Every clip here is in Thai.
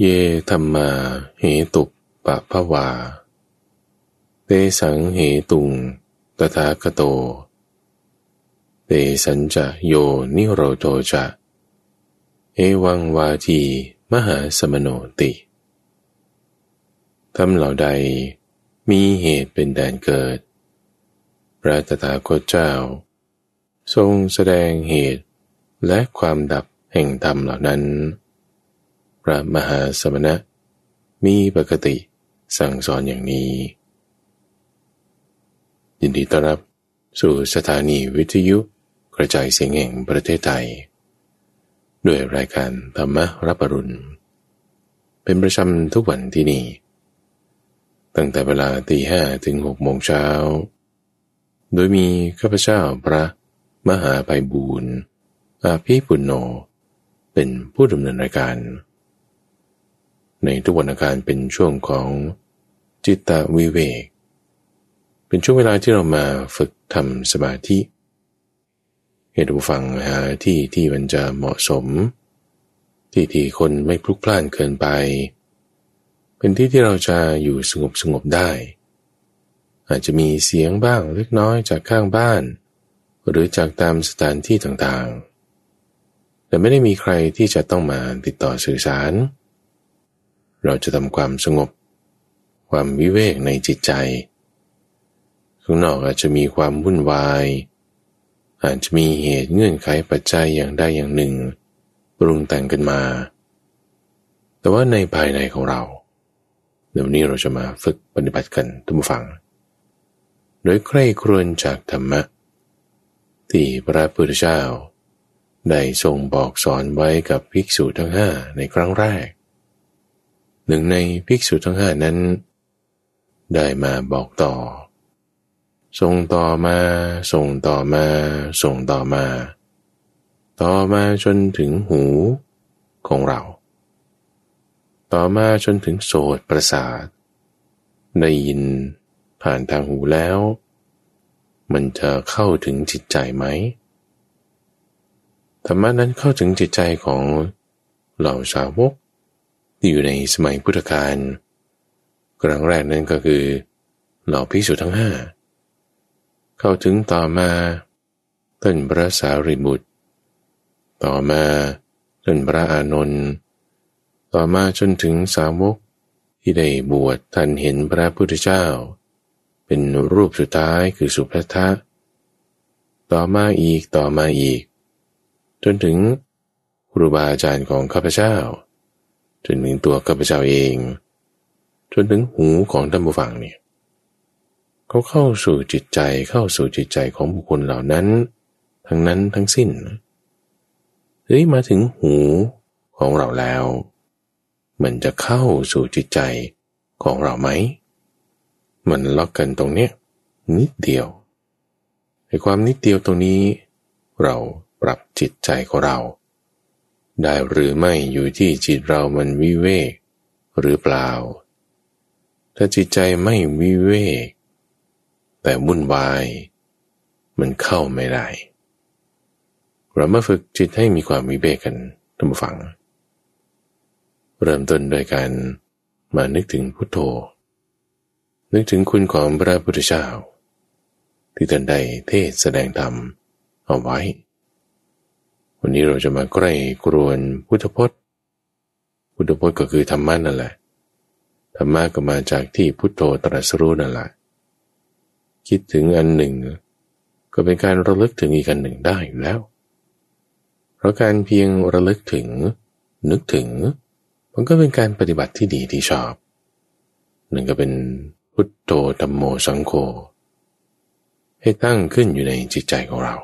เยธรรมา เหตุปะภวา เตสังเหตุงตถาคโต เตสัญจะโยนิโรโตจะ เอวังวาทีมหาสมโนติทำเหล่าใดมีเหตุเป็นแดนเกิด พระตถาคตเจ้า ทรงแสดงเหตุและความดับแห่งธรรมเหล่านั้น พระมหาสมณะ มีปกติสั่งสอนอย่างนี้ ยินดีต้อนรับสู่สถานีวิทยุกระจายเสียงแห่งประเทศไทย ด้วยรายการธรรมรับปรุณ เป็นประจำทุกวันที่นี่ ตั้งแต่เวลาตีห้ถึงหกโมงเช้า โดยมีข้าพเจ้าพระมหาไพบูรณ์อาภีปุณโญเป็นผู้ดำเนินรายการ ในทุกวันอาการเป็นช่วงของจิตตวิเวก เป็นช่วงเวลาที่เรามาฝึกทำสมาธิเหตุฟังหาที่ที่มันจะเหมาะสม ที่ที่คนไม่พลุกพล่านเกินไป เป็นที่ที่เราจะอยู่สงบสงบได้ อาจจะมีเสียงบ้างเล็กน้อยจากข้างบ้าน หรือจากตามสถานที่ต่างๆ แต่ไม่ได้มีใครที่จะต้องมาติดต่อสื่อสารเเราจะทำความสงบ ความวิเวกในจิตใจ ข้างนอกอาจจะมีความวุ่นวาย อาจจะมีเหตุเงื่อนไขปัจจัยอย่างใดอย่างหนึ่ง ปรุงแต่งกันมา แต่ว่าในภายในของเรา เดี๋ยวนี้เราจะมาฝึกปฏิบัติกันทุกฝัง โดยใคร่ครวญจากธรรมะ ที่พระพุทธเจ้าได้ทรงบอกสอนไว้กับภิกษุทั้งห้าในครั้งแรก นึ่งในภิกษุทั้งห้านั้น ได้มาบอกต่อ ส่งต่อมา ส่งต่อมา ส่งต่อมา ต่อมาจนถึงหูของเรา ต่อมาจนถึงโสตประสาท ได้ยินผ่านทางหูแล้ว มันจะเข้าถึงจิตใจไหมธรรมะนั้นเข้าถึงจิตใจของเหล่าสาวก ที่อยู่ในสมัยพุทธกาลครั้งแรกนั้นก็คือ เหล่าพิสุทั้งห้าเข้าถึงต่อมาท่านพระสารีบุตร ต่อมาท่านพระอานนท์ต่อมาจนถึงสาวกที่ได้บวชท่านเห็นพระพุทธเจ้า เป็นรูปสุดท้ายคือสุภัทะต่อมาอีกต่อมาอีก จนถึงครูบาอาจารย์ของข้าพเจ้า จนถึงตัวข้าพเจ้าเอง จนถึงหูของท่านผู้ฟังเนี่ยเขาเข้าสู่จิตใจเข้าสู่จิตใจของบุคคลเหล่านั้น ทั้งนั้นทั้งสิ้นเฮ้ยมาถึงหูของเราแล้ว มันจะเข้าสู่จิตใจของเราไหม มันล็อกกันตรงเนี้ยนิดเดียวในความนิดเดียวตรงนี้ เราปรับจิตใจของเรา ได้หรือไม่อยู่ที่จิตเรามันวิเวกหรือเปล่า ถ้าจิตใจไม่วิเวก แต่วุ่นวาย มันเข้าไม่ได้ เรามาฝึกจิตให้มีความวิเวกกันท่านผู้ฟัง เริ่มต้นโดยการมานึกถึงพุทโธ นึกถึงคุณของพระพุทธเจ้าที่ท่านได้เทศแสดงธรรมเอาไว้ วันนี้เราจะมาใกล้กรวนพุทธพจน์ พุทธพจน์ก็คือธรรมะนั่นแหละ ธรรมะก็มาจากที่พุทโธตรัสรู้นั่นแหละ คิดถึงอันหนึ่ง ก็เป็นการระลึกถึงอีกอันหนึ่งได้อยู่แล้ว เพราะการเพียงระลึกถึง นึกถึง มันก็เป็นการปฏิบัติที่ดีที่ชอบ หนึ่งก็เป็นพุทโธธรรมโมสังโฆให้ตั้งขึ้นอยู่ในจิตใจของเรา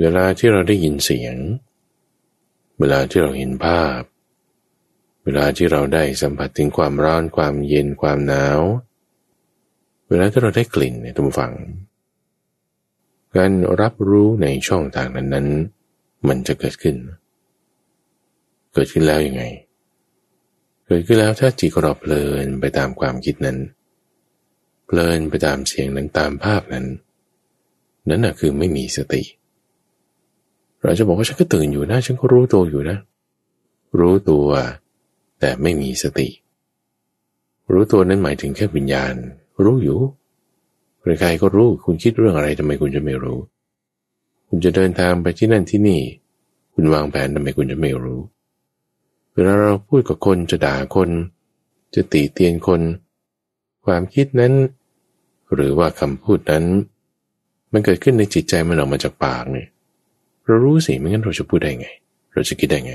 เวลาที่เราได้ยินเสียง เวลาที่เราเห็นภาพ เวลาที่เราได้สัมผัสถึงความร้อนความเย็นความหนาว เวลาที่เราได้กลิ่นเนี่ยทุกฝัง การรับรู้ในช่องทางนั้นนั้นมันจะเกิดขึ้น เกิดขึ้นแล้วยังไง เกิดขึ้นแล้วถ้าจิตของเราเพลินไปตามความคิดนั้น เพลินไปตามเสียงนั้นตามภาพนั้น นั่นน่ะคือไม่มีสติเเราจะบอกว่าฉันก็ตื่นอยู่นะ ฉันก็รู้ตัวอยู่นะ รู้ตัว แต่ไม่มีสติ รู้ตัวนั้นหมายถึงแค่วิญญาณ รู้อยู่ใครๆก็รู้คุณคิดเรื่องอะไรทำไมคุณจะไม่รู้ คุณจะเดินทางไปที่นั่นที่นี่ คุณวางแผนทำไมคุณจะไม่รู้เวลาเราพูดกับคนจะด่าคน จะตีเตียนคน ความคิดนั้น หรือว่าคำพูดนั้น มันเกิดขึ้นในจิตใจมันออกมาจากปากเนี่ย เรารู้สิไม่งั้นเราจะพูดได้ไง เราจะคิดได้ไง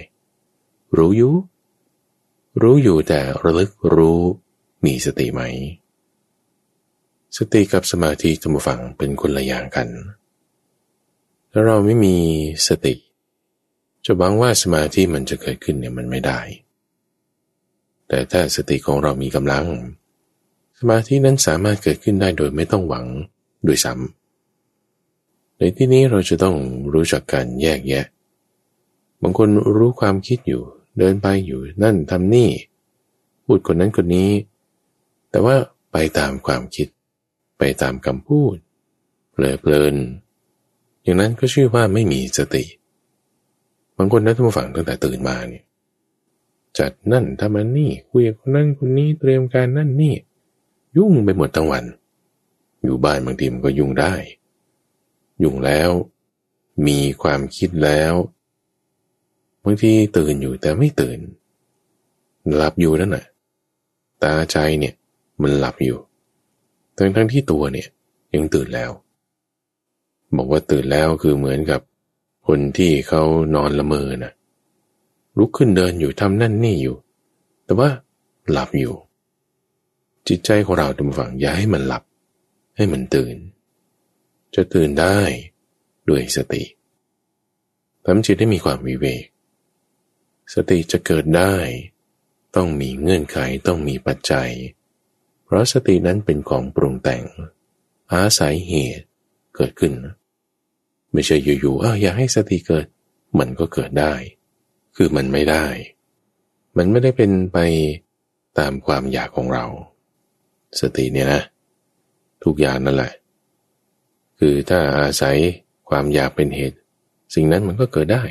รู้อยู่ รู้อยู่แต่ระลึกรู้มีสติไหม สติกับสมาธิธรรมฝังเป็นคนละอย่างกัน ถ้าเราไม่มีสติ จะหวังว่าสมาธิมันจะเกิดขึ้นเนี่ยมันไม่ได้ แต่ถ้าสติของเรามีกำลัง สมาธินั้นสามารถเกิดขึ้นได้โดยไม่ต้องหวังด้วยซ้ำ ในที่นี้เราจะต้องรู้จักการแยกแยะ บางคนรู้ความคิดอยู่ เดินไปอยู่นั่นทำนี่ พูดคนนั้นคนนี้ แต่ว่าไปตามความคิด ไปตามคำพูดเพลิเพลิน อย่างนั้นก็ชื่อว่าไม่มีสติ บางคนนักท่องฟังตั้งแต่ตื่นมาเนี่ยจัดนั่นทำนนี่ คุยกับคนนั้นคนนี้เตรียมการนั่นนี่ ยุ่งไปหมดทั้งวัน อยู่บ้านบางทีมันก็ยุ่งได้ ยุ่งแล้ว มีความคิดแล้วบางทีตื่นอยู่แต่ไม่ตื่น หลับอยู่นั่นน่ะ ตาใจเนี่ยมันหลับอยู่ ทั้งทั้งที่ตัวเนี่ยยังตื่นแล้ว บอกว่าตื่นแล้วคือเหมือนกับคนที่เขานอนละเมอนะลุกขึ้นเดินอยู่ทำนั่นนี่อยู่ แต่ว่าหลับอยู่ จิตใจของเราทุกฝังอย่าให้มันหลับ ให้มันตื่น จะตื่นได้ด้วยสติทำจิตให้มีความวิเวก สติจะเกิดได้ ต้องมีเงื่อนไขต้องมีปัจจัย เพราะสตินั้นเป็นของปรุงแต่ง อาศัยเหตุเกิดขึ้น ไม่ใช่อยู่ๆอ้าวอยากให้สติเกิด มันก็เกิดได้ คือมันไม่ได้ มันไม่ได้เป็นไปตามความอยากของเรา สติเนี่ยนะ ทุกอย่างนั่นแหละ คือถ้าอาศัยความอยากเป็นเหตุ สิ่งนั้นมันก็เกิดได้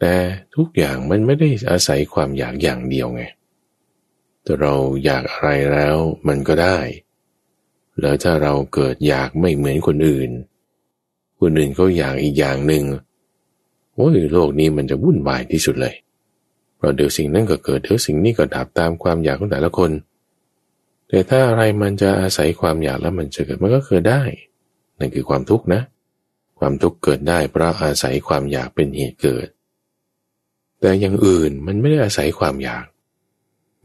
แต่ทุกอย่างมันไม่ได้อาศัยความอยากอย่างเดียวไงแต่เราอยากอะไรแล้วมันก็ได้ แล้วถ้าเราเกิดอยากไม่เหมือนคนอื่น คนอื่นเขาอยากอีกอย่างหนึ่งโอ้ยโลกนี้มันจะวุ่นวายที่สุดเลย เพราะเดี๋ยวสิ่งนั้นก็เกิดเดี๋ยวสิ่งนี้ก็ดับตามความอยากของแต่ละคน แต่ถ้าอะไรมันจะอาศัยความอยากแล้วมันจะเกิดมันก็เกิดได้ นั่นคือความทุกข์นะ ความทุกข์เกิดได้เพราะอาศัยความอยากเป็นเหตุเกิด แต่อย่างอื่นมันไม่ได้อาศัยความอยาก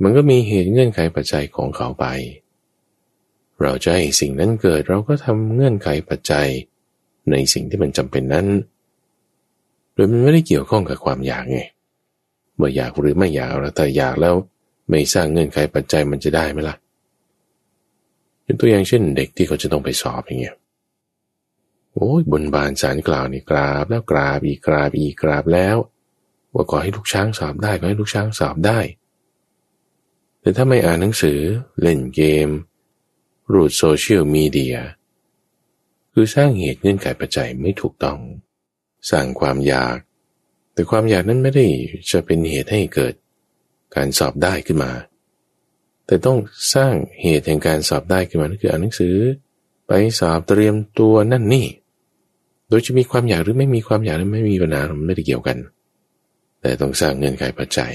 มันก็มีเหตุเงื่อนไขปัจจัยของเขาไป เราจะให้สิ่งนั้นเกิดเราก็ทำเงื่อนไขปัจจัย ในสิ่งที่มันจำเป็นนั้นโดยมันไม่ได้เกี่ยวข้องกับความอยากไงเมื่ออยากหรือไม่อยากเราแต่อยากแล้วไม่สร้างเงื่อนไขปัจจัยมันจะได้ไหมล่ะเป็นตัวอย่างเช่นเด็กที่เขาจะต้องไปสอบอย่างเงี้ย โอ้ยบนบานสารกล่าวนี่กราบ แล้วกราบอีกกราบอีกกราบแล้วว่าขอให้ลูกช้างสอบได้ขอให้ลูกช้างสอบได้ แต่ถ้าไม่อ่านหนังสือเล่นเกม รูดโซเชียลมีเดีย คือสร้างเหตุเงื่อนไขปัจจัยไม่ถูกต้อง สร้างความอยาก แต่ความอยากนั้นไม่ได้จะเป็นเหตุให้เกิด การสอบได้ขึ้นมา แต่ต้องสร้างเหตุแห่งการสอบได้ขึ้นมานั่นคืออ่านหนังสือ ไปสอบเตรียมตัวนั่นนี่ โดยจะมีความอยากหรือไม่มีความอยากนั้นไม่มีปัญหามันไม่ได้เกี่ยวกัน แต่ต้องสร้างเงื่อนไขปัจจัย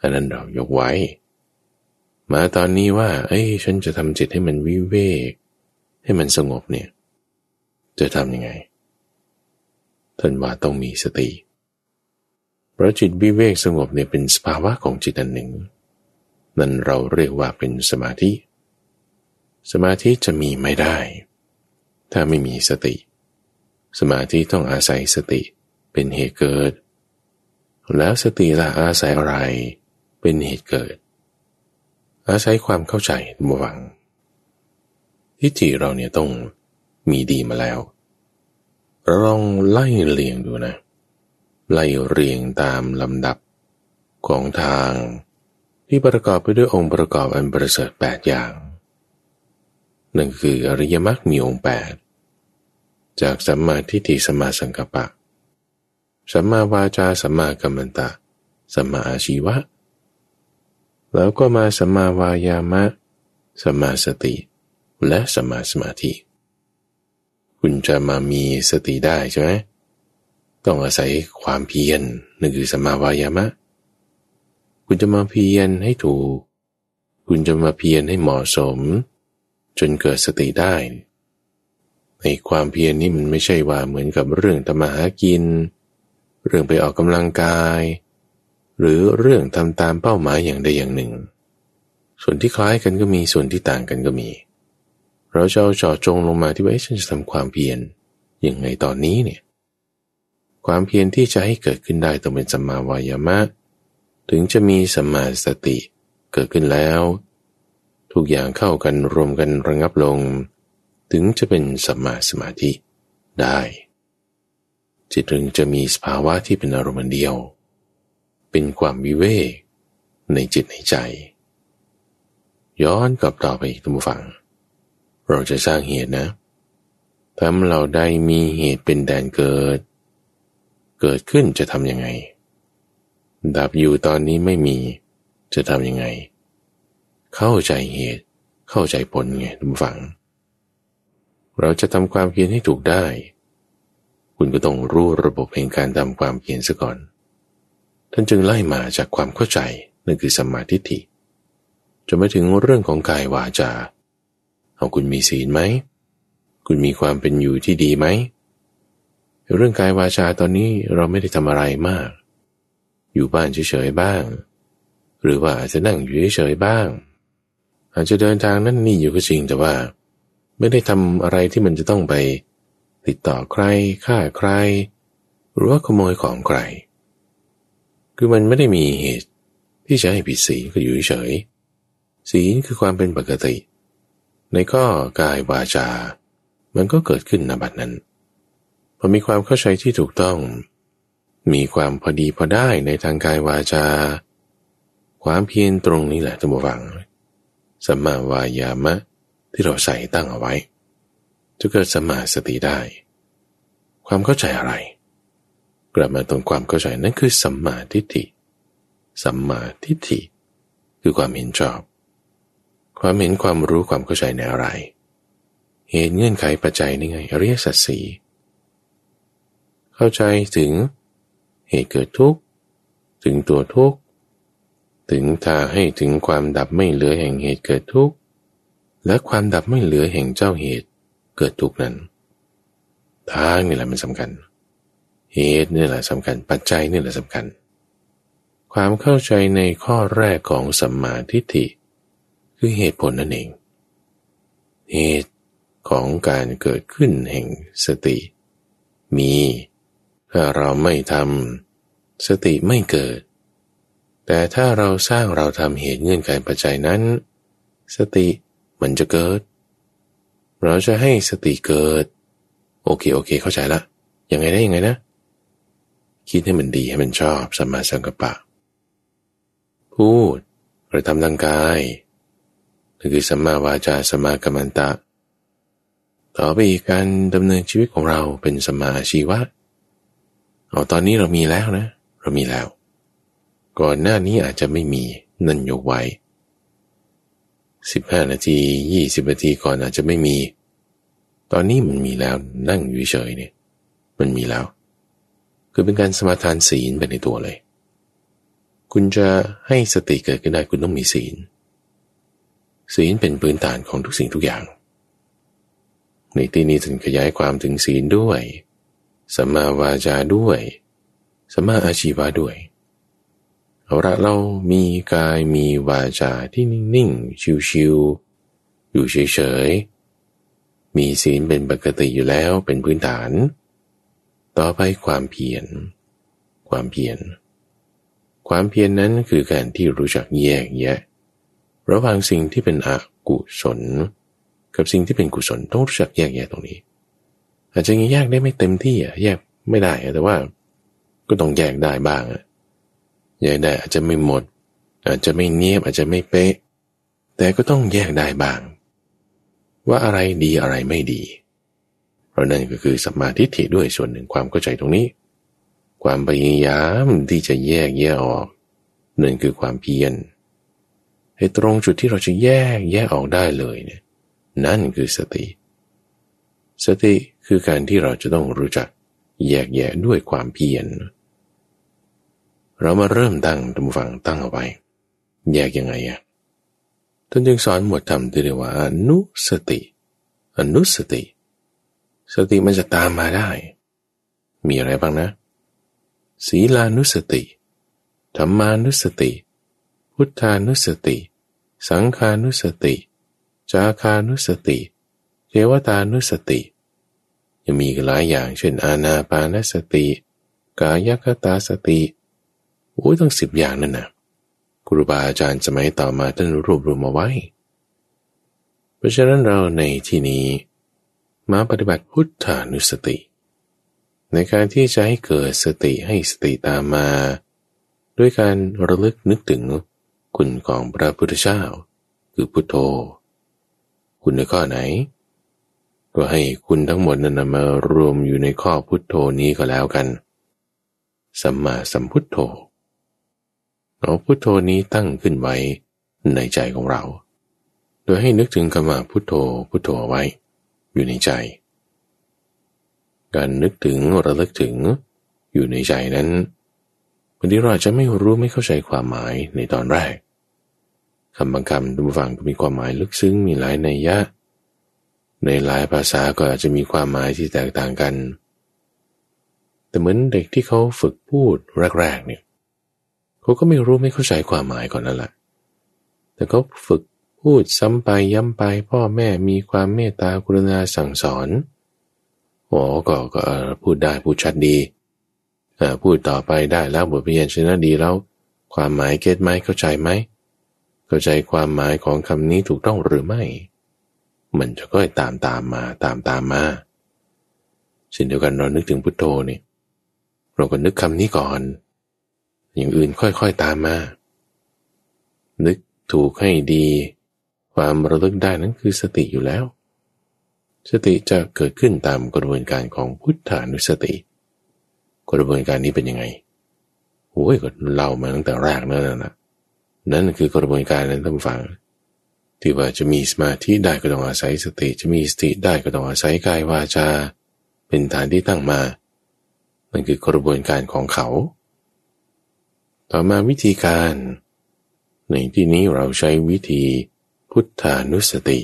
อันนั้นเรายกไว้ มาตอนนี้ว่า เอ้ยฉันจะทำจิตให้มันวิเวก ให้มันสงบเนี่ย จะทำยังไงท่านว่าต้องมีสติเพราะจิตวิเวกสงบเนี่ยเป็นสภาวะของจิตอันหนึ่ง นั่นเราเรียกว่าเป็นสมาธิ สมาธิจะมีไม่ได้ ถ้าไม่มีสติ สมาธิต้องอาศัยสติเป็นเหตุเกิด แล้วสติละอาศัยอะไรเป็นเหตุเกิด อาศัยความเข้าใจบวังทิฏฐิเราเนี่ยต้องมีดีมาแล้วเราลองไล่เรียงดูนะ ไล่เรียงตามลำดับของทางที่ประกอบไปด้วยองค์ประกอบอันประเสริฐแปดอย่าง นั่นคืออริยมรรคมีองค์แปด จากสัมมาทิฏฐิสัมมาสังกัปปะ สัมมาวาจาสัมมากัมมันตะ สัมมาอาชีวะ แล้วก็มาสัมมาวายามะ สัมมาสติ และสัมมาสมาธิ คุณจะมามีสติได้ใช่ไหมต้องอาศัยความเพียรนั่นคือสัมมาวายามะ คุณจะมาเพียรให้ถูก คุณจะมาเพียรให้เหมาะสม จนเกิดสติได้ ในความเพียรนี้มันไม่ใช่ว่าเหมือนกับเรื่องทำมาหากิน เรื่องไปออกกำลังกาย หรือเรื่องทำตามเป้าหมายอย่างใดอย่างหนึ่ง ส่วนที่คล้ายกันก็มีส่วนที่ต่างกันก็มี เราจะเอาจาะจงลงมาที่ว่าฉันจะทำความเพียรอย่างไงตอนนี้เนี่ยความเพียรที่จะให้เกิดขึ้นได้ต้องเป็นสัมมาวายามะ ถึงจะมีสัมมาสติเกิดขึ้นแล้ว ทุกอย่างเข้ากันรวมกันระงับลง ถึงจะเป็นสัมมาสมาธิได้ จิตถึงจะมีสภาวะที่เป็นอารมณ์เดียว เป็นความวิเวกในจิตในใจ ย้อนกลับต่อไปอีกทุกฝัง เราจะสร้างเหตุนะถ้าเราได้มีเหตุเป็นแดนเกิด เกิดขึ้นจะทำยังไง ดับอยู่ตอนนี้ไม่มีจะทำยังไง เข้าใจเหตุเข้าใจผลไงทุกฝัง เราจะทำความเพียรให้ถูกได้ คุณก็ต้องรู้ระบบแห่งการทำความเพียรซะก่อน ท่านจึงไล่มาจากความเข้าใจนั่นคือสมาธิฐิจะมาถึงเรื่องของกายวาจาเอาคุณมีศีลไหม คุณมีความเป็นอยู่ที่ดีไหม เรื่องกายวาจาตอนนี้เราไม่ได้ทำอะไรมาก อยู่บ้านเฉยๆบ้าง หรือว่าอาจจะนั่งอยู่เฉยๆบ้าง อาจจะเดินทางนั่นนี่อยู่ก็จริงแต่ว่า ไม่ได้ทำอะไรที่มันจะต้องไป ติดต่อใครฆ่าใคร หรือว่าขโมยของใคร คือมันไม่ได้มีเหตุที่จะให้ผิดศีลก็อยู่เฉยศีลคือความเป็นปกติ ในข้อกายวาจา มันก็เกิดขึ้นในบัดนั้นพอมีความเข้าใจที่ถูกต้อง มีความพอดีพอได้ในทางกายวาจา ความเพียรตรงนี้แหละท่านผู้ฟังสัมมาวายามะ ที่เราใส่ตั้งเอาไว้ จะเกิดสมาสติได้ ความเข้าใจอะไร กลับมาตรงความเข้าใจนั่นคือสัมมาทิฏฐิสัมมาทิฏฐิคือความเห็นชอบ ความเห็นความรู้ความเข้าใจในอะไร เหตุเงื่อนไขปัจจัยนี่ไงอริยสัจสีเข้าใจถึงเหตุเกิดทุกข์ถึงตัวทุกข์ถึงทาให้ถึงความดับไม่เหลือแห่งเหตุเกิดทุกข์ และความดับไม่เหลือแห่งเจ้าเหตุเกิดทุกนั้น ทางนี่แหละมันสำคัญ เหตุนี่แหละสำคัญ ปัจจัยนี่แหละสำคัญ ความเข้าใจในข้อแรกของสัมมาทิฏฐิ คือเหตุผลนั่นเอง เหตุของการเกิดขึ้นแห่งสติ มี ถ้าเราไม่ทำสติไม่เกิด แต่ถ้าเราสร้างเราทำเหตุเงื่อนไขปัจจัยนั้น สติ มันจะเกิด เราจะให้สติเกิด โอเคโอเค เข้าใจละยังไงได้ยังไงนะ คิดให้มันดีให้มันชอบสัมมาสังกัปปะ พูดกระทำทางกายคือสัมมาวาจาสัมมากัมมันตะ ต่อไปอีกการดำเนินชีวิตของเราเป็นสัมมาชีวะเอาตอนนี้เรามีแล้วนะ เรามีแล้ว ก่อนหน้านี้อาจจะไม่มีนั่นยกไว้ สิบห้านาทียี่สิบนาทีก่อนอาจจะไม่มี ตอนนี้มันมีแล้วนั่งอยู่เฉยเนี่ย มันมีแล้ว คือเป็นการสมาทานศีลไปในตัวเลย คุณจะให้สติเกิดขึ้นได้คุณต้องมีศีล ศีลเป็นพื้นฐานของทุกสิ่งทุกอย่าง ในที่นี้ถึงขยายความถึงศีลด้วยสัมมาวาจาด้วยสัมมาอาชีวะด้วย เอาละเรามีกายมีวาจาที่นิ่งๆ ชิวๆ อยู่เฉยๆ มีศีลเป็นปกติอยู่แล้วเป็นพื้นฐาน ต่อไปความเพียร ความเพียร ความเพียรนนั้นคือการที่รู้จักแยกแยะ ระหว่างสิ่งที่เป็นอกุศล กับสิ่งที่เป็นกุศลต้องรู้จักแยกแยะตรงนี้ อาจจะแยกได้ไม่เต็มที่อะแยกไม่ได้แต่ว่า ก็ต้องแยกได้บ้างอะ แยกได้อาจจะไม่หมด อาจจะไม่เนียบอาจจะไม่เป๊ะ แต่ก็ต้องแยกได้บ้าง ว่าอะไรดีอะไรไม่ดี เพราะนั่นก็คือสัมมาธิิด้วยส่วนหนึ่งความเข้าใจตรงนี้ ความพยายามที่จะแยกแยะออกนั่นคือความเพียรไอ้ตรงจุดที่เราจะแยกแยกออกได้เลยเนี่ยนั่นคือสติ สติคือการที่เราจะต้องรู้จักแยกแยะด้วยความเพียรเเรามาเริ่มตั้งตำฝังตั้งเอาไว้ แยกยังไงอะท่านจึงสอนหมวดธรรมที่เรียกว่าอนุสติ อนุสติ สติมันจะตามมาได้ มีอะไรบ้างนะ ศีลานุสติ ธรรมานุสติ พุทธานุสติ สังขานุสติ จาคานุสติ เทวตานุสติ ยังมีหลายอย่างเช่นอาณาปานสติ กายคตาสติ โอ้ยต้องสิบอย่างนั่นนะครูบาอาจารย์สมัยต่อมาท่านรวบรวมมาไว้ เพราะฉะนั้นเราในที่นี้ มาปฏิบัติพุทธานุสติ ในการที่จะให้เกิดสติให้สติตามมา ด้วยการระลึกนึกถึงคุณของพระพุทธเจ้า คือพุทโธ คุณในข้อไหน ก็ให้คุณทั้งหมดนั้นมารวมอยู่ในข้อพุทโธนี้ก็แล้วกัน สัมมาสัมพุทโธ เอาพุทโธนี้ตั้งขึ้นไว้ในใจของเรา โดยให้นึกถึงคำว่าพุทโธพุทโธไว้ อยู่ในใจ การนึกถึงระลึกถึงอยู่ในใจนั้นบางทีเราอาจจะไม่รู้ไม่เข้าใจความหมายในตอนแรกคำบางคำดูฟังก็มีความหมายลึกซึ้งมีหลายในยะ ในหลายภาษาก็อาจจะมีความหมายที่แตกต่างกัน แต่เหมือนเด็กที่เขาฝึกพูดแรกๆเนี่ย เขาก็ไม่รู้ไม่เข้าใจความหมายก่อนนั่นแหละ แต่เขาฝึกพูดซ้ำไปย้ำไป พ่อแม่มีความเมตตากรุณาสั่งสอนโอ้ก็ก็พูดได้พูดชัดดีพูดต่อไปได้แล้วบทเรียนชนะดีแล้ว ความหมายเก็ตไหมเข้าใจไหมเข้าใจความหมายของคำนี้ถูกต้องหรือไม่ มันจะก็ตามตามมาตามตามมาเช่นเดียวกันเรานึกถึงพุทโธนี่เราก็นึกคำนี้ก่อน อย่างอื่นค่อยๆตามมา นึกถูกให้ดี ความระลึกได้นั้นคือสติอยู่แล้ว สติจะเกิดขึ้นตามกระบวนการของพุทธานุสติ กระบวนการนี้เป็นยังไงโอ้ยก็เล่ามาตั้งแต่แรกนั่นนะนั่นคือกระบวนการนั้นท่านฟังที่ว่าจะมีสมาธิได้ก็ต้องอาศัยสติ จะมีสติได้ก็ต้องอาศัยกายวาจา เป็นฐานที่ตั้งมา นั่นคือกระบวนการของเขา ต่อมาวิธีการ ในที่นี้เราใช้วิธีพุทธานุสติ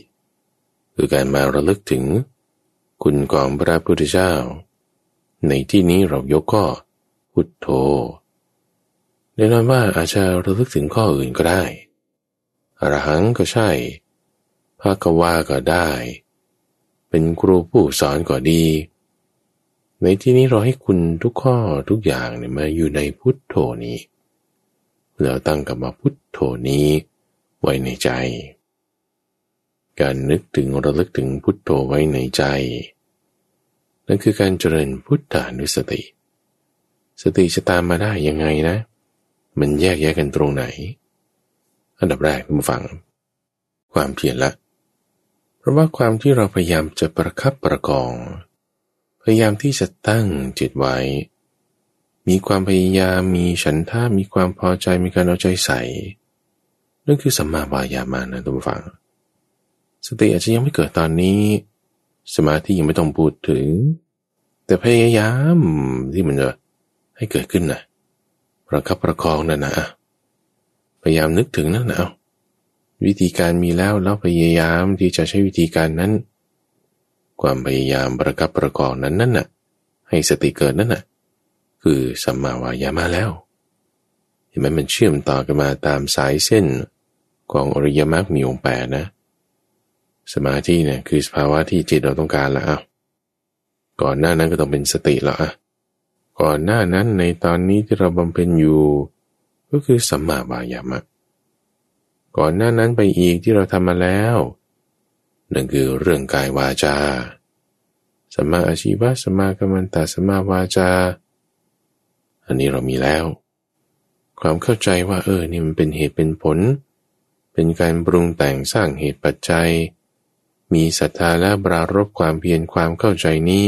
คือการมาระลึกถึง คุณของพระพุทธเจ้า ในที่นี้เรายกก็พุทโธแน่นอนว่าอาจจะระลึกถึงข้ออื่นก็ได้อรหังก็ใช่ภาควาก็ได้ เป็นครูผู้สอนก็ดี ในที่นี้เราให้คุณทุกข้อทุกอย่างเนี่ยมาอยู่ในพุทโธนี้ แล้วตั้งกับว่าพุทโธนี้ไว้ในใจ การนึกถึงระลึกถึงพุทโธไว้ในใจ นั่นคือการเจริญพุทธานุสติ สติจะตามมาได้ยังไงนะ มันแยกแยกกันตรงไหน อันดับแรกมาฟัง ความเพียรละ เพราะว่าความที่เราพยายามจะประคับประกอง พยายามที่จะตั้งจิตไว้ มีความพยายามมีฉันท่ามีความพอใจมีการเอาใจใส่นั่นคือสัมมาวายามานะทุกฝัง สติอาจจะยังไม่เกิดตอนนี้ สมาธิยังไม่ต้องพูดถึง แต่พยายามที่มันจะให้เกิดขึ้นนะประคับประคองนั่นะพยายามนึกถึงนั่นะวิธีการมีแล้วแล้วพยายามที่จะใช้วิธีการนั้น ความพยายามประคับประคองนั้นนั่นน่ะ ให้สติเกิดนั่นน่ะ คือสัมมาวายามะแล้ว เห็นไหมมันเชื่อมต่อกันมาตามสายเส้นของอริยมรรคมีองค์แปดนะ สมาธิเนี่ยคือสภาวะที่จิตเราต้องการละอะก่อนหน้านั้นก็ต้องเป็นสติละอะก่อนหน้านั้นในตอนนี้ที่เราบำเพ็ญอยู่ ก็คือสัมมาวายามะ ก่อนหน้านั้นไปอีกที่เราทำมาแล้วนั่นคือเรื่องกายวาจาสัมมาอาชีวะสัมมากัมมันตสัมมาวาจา อันนี้เรามีแล้ว ความเข้าใจว่า เออนี่มันเป็นเหตุเป็นผล เป็นการปรุงแต่งสร้างเหตุปัจจัย มีศรัทธาและบรารบความเพียรความเข้าใจนี้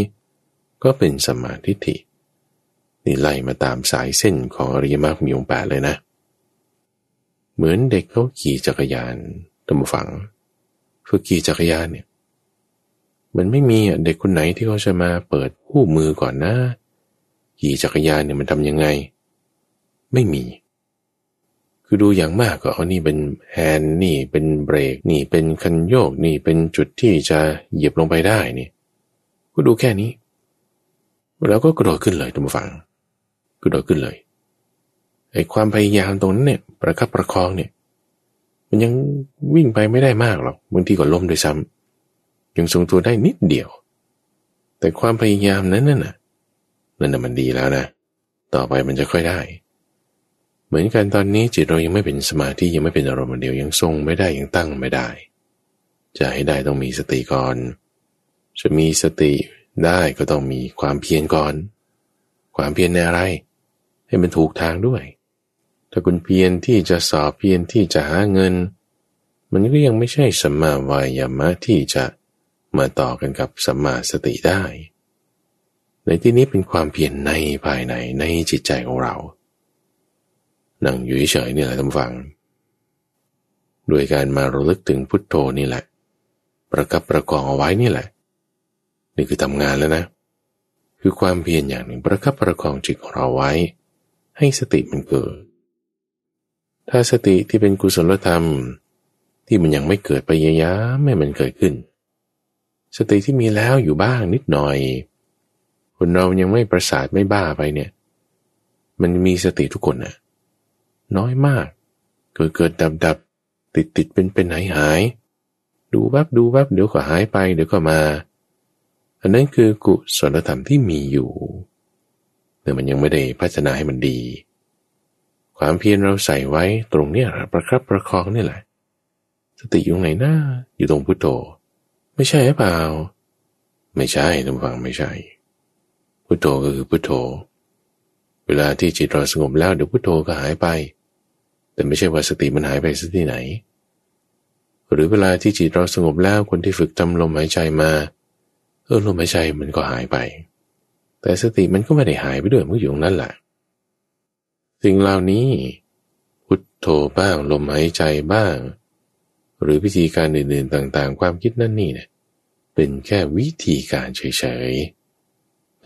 ก็เป็นสมาธิินี่ไล่มาตามสายเส้นของอริยมรรคมีองค์แปดเลยนะ เหมือนเด็กเขาขี่จักรยานตามฝังฝึกขี่จักรยานเนี่ย มันไม่มีอะเด็กคนไหนที่เขาจะมาเปิดคู่มือก่อนนะ ขี่จักรยานเนี่ยมันทำยังไง ไม่มี คือดูอย่างมากก็เอานี่เป็นแฮนด์นี่เป็นเบรก นี่เป็นคันโยกนี่เป็นจุดที่จะเหยียบลงไปได้นี่ก็ดูแค่นี้ แล้วก็กระโดดขึ้นเลยทุกฝังกระโดดขึ้นเลยไอ้ความพยายามตรงนั้นเนี่ย ประคับประคองเนี่ย มันยังวิ่งไปไม่ได้มากหรอกบางทีก็ล้มด้วยซ้ำยังทรงตัวได้นิดเดียว แต่ความพยายามนั้นน่ะ นั่นน่ะมันดีแล้วนะ ต่อไปมันจะค่อยได้ เหมือนกันตอนนี้จิตเรายังไม่เป็นสมาธิยังไม่เป็นอารมณ์เดียวยังทรงไม่ได้ยังตั้งไม่ได้ จะให้ได้ต้องมีสติก่อน จะมีสติได้ก็ต้องมีความเพียรก่อน ความเพียรในอะไร ให้มันถูกทางด้วย ถ้าคุณเพียรที่จะสอบเพียรที่จะหาเงิน มันก็ยังไม่ใช่สัมมาวายามะที่จะมาต่อกันกับสัมมาสติได้ ในที่นี้เป็นความเพียรในภายในในจิตใจของเรา นั่งอยู่เฉยนี่แหละท่านฟัง โดยการมาระลึกถึงพุทโธนี่แหละ ประกับประกองเอาไว้นี่แหละ นี่คือทำงานแล้วนะ คือความเพียรอย่างหนึ่งประคับประคองจิตของเราไว้ ให้สติมันเกิด ถ้าสติที่เป็นกุศลธรรม ที่มันยังไม่เกิดไปยายาไม่มันเกิดขึ้น สติที่มีแล้วอยู่บ้างนิดหน่อย คนเรายังไม่ประสาทไม่บ้าไปเนี่ย มันมีสติทุกคนนะน้อยมาก เกิดเกิดดับดับติดติดเป็นเป็นหายหายดูแวบดูแวบเดี๋ยวก็หายไปเดี๋ยวก็มา อันนั้นคือกุศลธรรมที่มีอยู่แต่มันยังไม่ได้พัฒนาให้มันดี ความเพียรเราใส่ไว้ตรงเนี้ยประครับประคองนี่แหละ สติอยู่ไหนหน้าอยู่ตรงพุทโธ ไม่ใช่หรือเปล่า ไม่ใช่ทุกฝังไม่ใช่ พุทโธก็คือพุทโธ เวลาที่จิตเราสงบแล้วเดี๋ยวพุทโธก็หายไป แต่ไม่ใช่ว่าสติมันหายไปสักที่ไหน หรือเวลาที่จิตเราสงบแล้วคนที่ฝึกทำลมหายใจมาเออลมหายใจมันก็หายไป แต่สติมันก็ไม่ได้หายไปด้วยมันอยู่ตรงนั้นแหละสิ่งเหล่านี้ พุทโธบ้างลมหายใจบ้าง หรือวิธีการอื่นๆต่างๆ ความคิดนั่นนี่เนี่ยเป็นแค่วิธีการเฉยๆ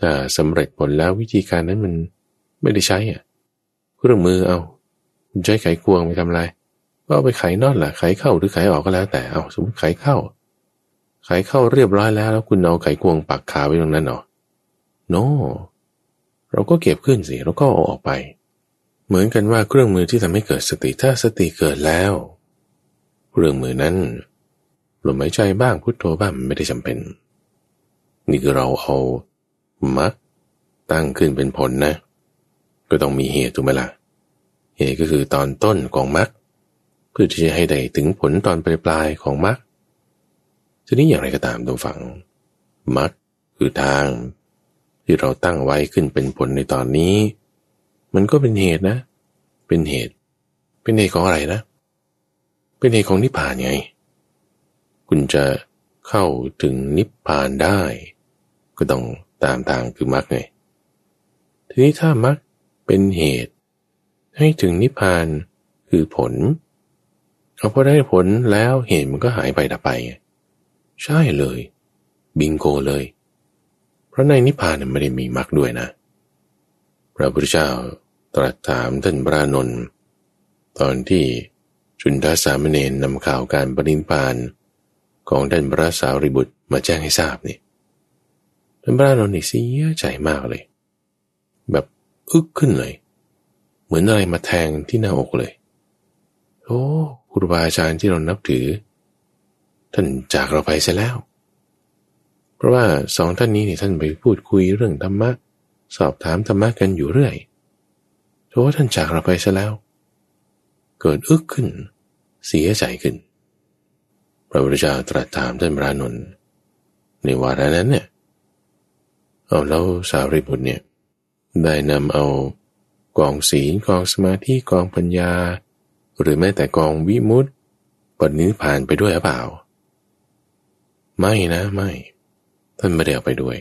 ถ้าสำเร็จผลแล้ววิธีการนั้นมันไม่ได้ใช้อะเครื่องมือเอาใช้ไขควงไปทำอะไรก็เอาไปไขนอตล่ะไขเข้าหรือไขออกก็แล้ว แต่เอาสมมติไขเข้า ไขเข้าเรียบร้อยแล้ว แล้วคุณเอาไขควงปักขาไว้ตรงนั้นหรอโน no. เราก็เก็บขึ้นสิเราก็เอาออกไป เหมือนกันว่าเครื่องมือที่ทำให้เกิดสติถ้าสติเกิดแล้ว เครื่องมือนั้นลมหายใจบ้างพุทโธบ้างไม่ได้จำเป็น นี่คือเราเอา มักตั้งขึ้นเป็นผลนะ ก็ต้องมีเหตุถูกไหมละ่ะ เหตุก็คือตอนต้นของมักเพื่อที่จะให้ได้ถึงผลตอนปลายปลายของมักทีนี้อย่างไรก็ตามตรงฝังมักคือทางที่เราตั้งไว้ขึ้นเป็นผลในตอนนี้ มันก็เป็นเหตุนะ เป็นเหตุ เป็นเหตุของอะไรนะ เป็นเหตุของนิพพานไง คุณจะเข้าถึงนิพพานได้ ก็ต้อง ตามทางคือมรรคไงทีนี้ถ้ามรรคเป็นเหตุ ให้ถึงนิพพานคือผลเอาพอได้ผลแล้วเหตุมันก็หายไปดับไป ใช่เลย บิงโกเลย เพราะในนิพพานไม่ได้มีมรรคด้วยนะ พระพุทธเจ้าตรัสถามท่านพระนนท์ตอนที่จุนทสามเณรนำข่าวการปรินิพานของท่านพระสาวรีบุตรมาแจ้งให้ทราบเนี่ท่านพระนนท์นี่เสียใจมากเลย แบบอึกขึ้นเลย เหมือนอะไรมาแทงที่หน้าอกเลย โอ้ครูบาอาจารย์ที่เรานับถือ ท่านจากเราไปเสียแล้ว เพราะว่าสองท่านนี้นี่ท่านไปพูดคุยเรื่องธรรมะสอบถามธรรมะกันอยู่เรื่อยเพราะว่าท่านจากเราไปเสียแล้ว เกิดอึกขึ้น เสียใจขึ้นพระพุทธเจ้าตรัสถามท่านพระนนท์ในวาระนั้นเนี่ย เอาแล้วสารีบุตรเนี่ยได้นำเอากองศีลกองสมาธิกองปัญญา หรือแม้แต่กองวิมุตติปณิพานไปด้วยหรือเปล่า ไม่นะไม่ ท่านไม่ได้เอาไปด้วย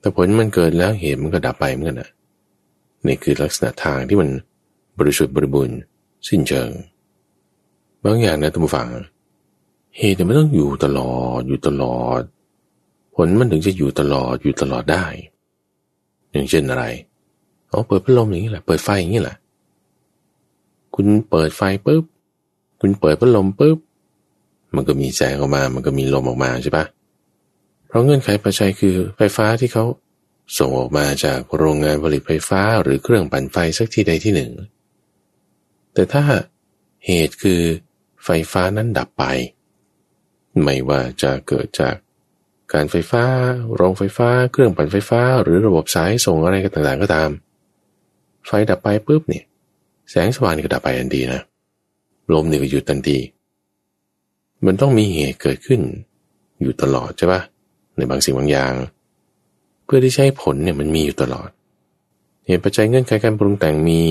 แต่ผลมันเกิดแล้วเหตุมันก็ดับไปเหมือนกันนะนี่คือลักษณะทางที่มันบริสุทธิ์บริบูรณ์สิ้นเชิง บางอย่างนะท่านผู้ฟังเหตุมันต้องอยู่ตลอดอยู่ตลอด ผลมันถึงจะอยู่ตลอดอยู่ตลอดได้ อย่างเช่นอะไรเอาเปิดพัดลมอย่างนี้แหละเปิดไฟอย่างนี้แหละคุณเปิดไฟปุ๊บคุณเปิดพัดลมปุ๊บมันก็มีแสงออกมา มันก็มีลมออกมาใช่ปะเพราะเงื่อนไขปัจจัยคือไฟฟ้าที่เขาส่งออกมาจากโรงงานผลิตไฟฟ้าหรือเครื่องปั่นไฟสักที่ใดที่หนึ่ง แต่ถ้าเหตุคือไฟฟ้านั้นดับไป ไม่ว่าจะเกิดจาก การไฟฟ้า โรงไฟฟ้า เครื่องปั่นไฟฟ้า หรือระบบสายส่งอะไรก็ต่างๆก็ตาม ไฟดับไปปุ๊บเนี่ย แสงสว่างก็ดับไปทันทีนะลมนี่ก็หยุดทันที มันต้องมีเหตุเกิดขึ้น อยู่ตลอดใช่ปะในบางสิ่งบางอย่าง เพื่อที่ใช้ผลเนี่ยมันมีอยู่ตลอด เหตุปัจจัยเงื่อนไขการปรุงแต่งมี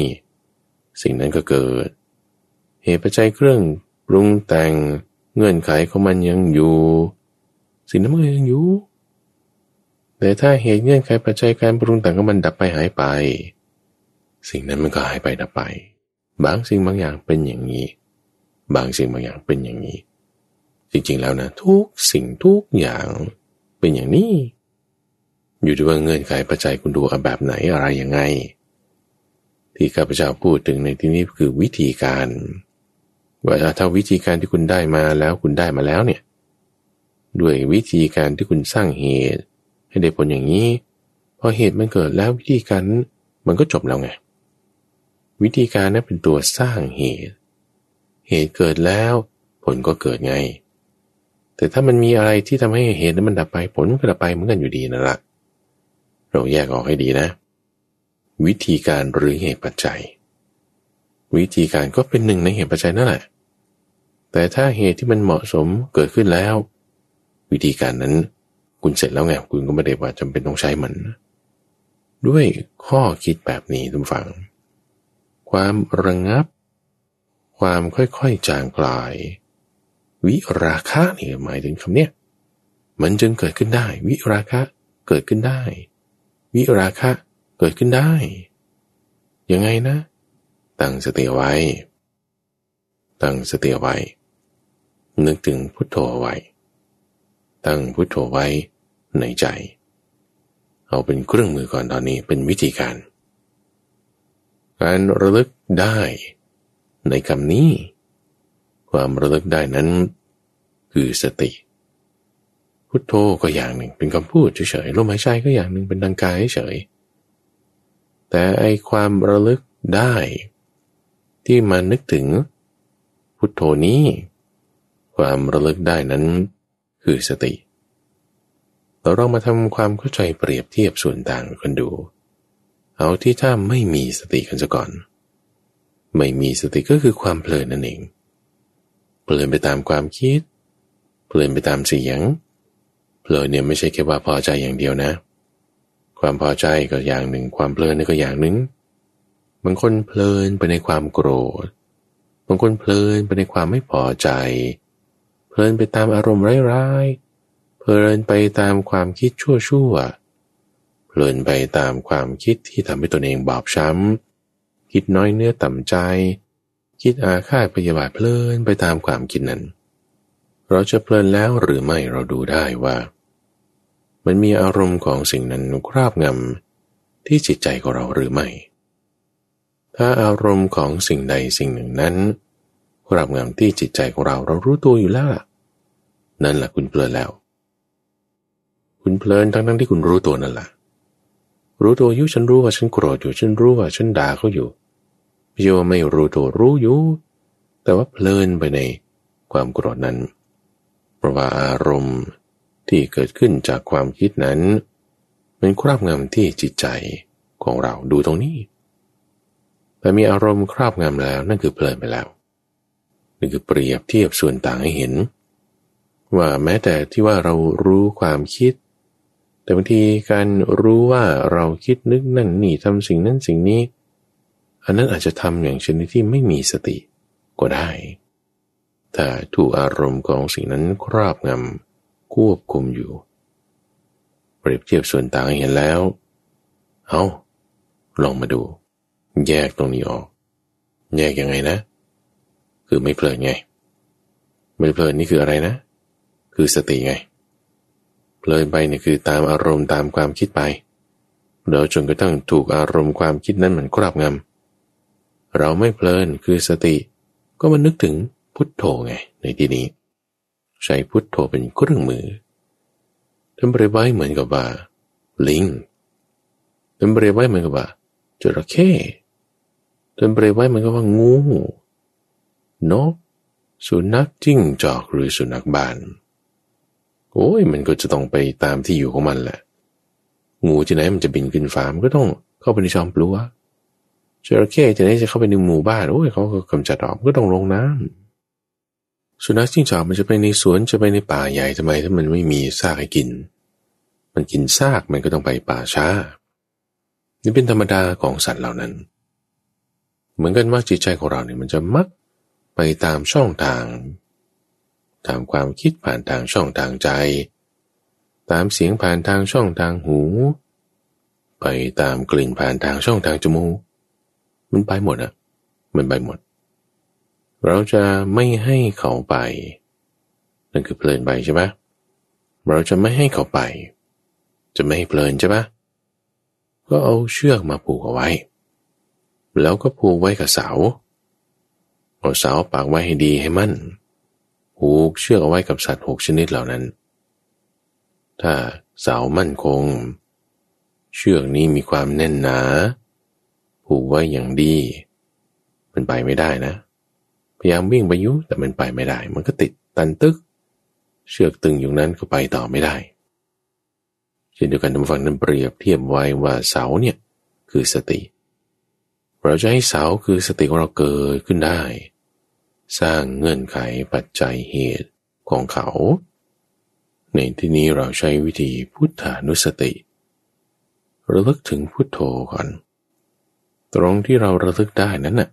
สิ่งนั้นก็เกิด เหตุปัจจัยเครื่องปรุงแต่งเงื่อนไขของมันยังอยู่ สิ่งนั้นมันยังอยู่ แต่ถ้าเหตุเงื่อนไขปัจจัยการปรุงแต่งของมันดับไปหายไป สิ่งนั้นมันก็หายไปดับไป บางสิ่งบางอย่างเป็นอย่างนี้ บางสิ่งบางอย่างเป็นอย่างนี้ จริงๆแล้วนะทุกสิ่งทุกอย่างเป็นอย่างนี้ อยู่ที่ว่าเงื่อนไขปัจจัยคุณดูแบบไหนอะไรยังไง ที่ข้าพเจ้าพูดถึงในที่นี้คือวิธีการว่าถ้าวิธีการที่คุณได้มาแล้วคุณได้มาแล้วเนี่ย ด้วยวิธีการที่คุณสร้างเหตุ ให้ได้ผลอย่างนี้ พอเหตุมันเกิดแล้ววิธีการมันก็จบแล้วไง วิธีการนั้นเป็นตัวสร้างเหตุ เหตุเกิดแล้วผลก็เกิดไง แต่ถ้ามันมีอะไรที่ทำให้เหตุนั้นมันดับไปผลมันก็ดับไปเหมือนกันอยู่ดีนั่นแหละเราแยกออกให้ดีนะ วิธีการหรือเหตุปัจจัย วิธีการก็เป็นหนึ่งในเหตุปัจจัยนั่นแหละแต่ถ้าเหตุที่มันเหมาะสมเกิดขึ้นแล้ว วิธีการนั้น คุณเสร็จแล้วไงคุณก็ไม่ได้ว่าจำเป็นต้องใช้มัน ด้วยข้อคิดแบบนี้ทุกฝัง ความระงงับ ความค่อยๆจางกลาย วิราคะนี่หมายถึงคำเนี้ยมันจึงเกิดขึ้นได้ วิราคะเกิดขึ้นได้ วิราคะเกิดขึ้นได้ ยังไงนะ ตั้งสติไว้ ตั้งสติไว้ นึกถึงพุทโธไว้ ตั้งพุทโธไว้ในใจ เอาเป็นเครื่องมือก่อนตอนนี้เป็นวิธีการ การระลึกได้ในคำนี้ ความระลึกได้นั้นคือสติ พุทโธก็อย่างหนึ่งเป็นคำพูดเฉยๆลมหายใจก็อย่างหนึ่งเป็นดังกายเฉยแต่ไอความระลึกได้ ที่มานึกถึง พุทโธนี้ ความระลึกได้นั้น คือสติ เราลองมาทำความเข้าใจเปรียบเทียบส่วนต่างกันดู เอาที่ถ้าไม่มีสติกันซะก่อน ไม่มีสติก็คือความเพลินนั่นเอง เพลินไปตามความคิด เพลินไปตามเสียง เพลินเนี่ยไม่ใช่แค่ว่าพอใจอย่างเดียวนะ ความพอใจก็อย่างหนึ่ง ความเพลินนี่ก็อย่างหนึ่ง บางคนเพลินไปในความโกรธ บางคนเพลินไปในความไม่พอใจ เพลินไปตามอารมณ์ร้ายๆเพลินไปตามความคิดชั่วๆเพลินไปตามความคิดที่ทำให้ตนเองบอบช้ำคิดน้อยเนื้อต่ำใจ คิดอาฆาตพยาบาทเพลินไปตามความคิดนั้น เราจะเพลินแล้วหรือไม่เราดูได้ว่า มันมีอารมณ์ของสิ่งนั้นคราบงำที่จิตใจของเราหรือไม่ถ้าอารมณ์ของสิ่งใดสิ่งหนึ่งนั้น คราบงำที่จิตใจของเราเรารู้ตัวอยู่แล้วนั่นแหละคุณเพลินแล้ว คุณเพลินทั้งทั้งที่คุณรู้ตัวนั่นแหละรู้ตัวอยู่ฉันรู้ว่าฉันโกรธอยู่ฉันรู้ว่าฉันด่าเขาอยู่ไม่ใช่ว่าไม่รู้ตัวรู้อยู่ แต่ว่าเพลินไปในความโกรธนั้น เพราะว่าอารมณ์ที่เกิดขึ้นจากความคิดนั้นเป็นครอบงำที่จิตใจของเราดูตรงนี้ แต่มีอารมณ์ครอบงำแล้วนั่นคือเพลินไปแล้ว นี่คือเปรียบเทียบส่วนต่างให้เห็น ว่าแม้แต่ที่ว่าเรารู้ความคิด แต่บางทีการรู้ว่าเราคิดนึกนั่นนี่ทำสิ่งนั้นสิ่งนี้ อันนั้นอาจจะทำอย่างชนิดที่ไม่มีสติก็ได้ แต่ถูกอารมณ์ของสิ่งนั้นครอบงำควบคุมอยู่ เปรียบเทียบส่วนต่างเห็นแล้ว เอาลองมาดู แยกตรงนี้ออก แยกยังไงนะ คือไม่เพลินไง ไม่เพลินนี่คืออะไรนะ คือสติไง เพลินไปเนี่ยคือตามอารมณ์ตามความคิดไปเดี๋ยวจนกระทั่งถูกอารมณ์ความคิดนั้นเหมือนครอบงำเราไม่เพลินคือสติ ก็มานึกถึงพุทโธไง ในที่นี้ ใช้พุทโธเป็นเครื่องมือทำบริไว้เหมือนกับว่า ลิงทำบริไว้เหมือนกับว่าจระเข้ทำบริไว้เหมือนกับว่างู นก สุนัขจิ้งจอกหรือสุนัขบ้าน โอ้ยมันก็จะต้องไปตามที่อยู่ของมันแหละ งูที่ไหนมันจะบินขึ้นฟ้ามันก็ต้องเข้าไปในช่องปลัวจระเข้ที่ไหนจะเข้าไปในหมู่บ้านโอ้ยเขาก็กำจัดออกก็ต้องลงน้ำสุนัขจิ้งจอกมันจะไปในสวนจะไปในป่าใหญ่ทำไม ถ้ามันไม่มีซากให้กิน มันกินซากมันก็ต้องไปป่าช้า นี่เป็นธรรมดาของสัตว์เหล่านั้น เหมือนกันว่าจิตใจของเราเนี่ยมันจะมัก ไปตามช่องทาง ตามความคิดผ่านทางช่องทางใจ ตามเสียงผ่านทางช่องทางหู ไปตามกลิ่นผ่านทางช่องทางจมูก มันไปหมดอะมันไปหมด เราจะไม่ให้เขาไป นั่นคือเพลินไปใช่ไหมเราจะไม่ให้เขาไป จะไม่ให้เพลินใช่ไหมก็เอาเชือกมาผูกเอาไว้ แล้วก็ผูกไว้กับเสา เอาเสาปากไว้ให้ดีให้มั่นผูกเชือกเอาไว้กับสัตว์หกชนิดเหล่านั้น ถ้าเสามั่นคง เชือกนี้มีความแน่นหนา ผูกไว้อย่างดี มันไปไม่ได้นะ พยายามวิ่งไปยุแต่มันไปไม่ได้ มันก็ติดตันตึก เชือกตึงอยู่นั้นก็ไปต่อไม่ได้เช่นเดียวกันทำฟังนั้นเปรียบเทียบไว้ว่าเสาเนี่ยคือสติเเราจะให้เสาคือสติของเราเกิดขึ้นได้ สร้างเงื่อนไขปัจจัยเหตุของเขา ในที่นี้เราใช้วิธีพุทธานุสติระลึกถึงพุทโธก่อน ตรงที่เราระลึกได้นั้นน่ะ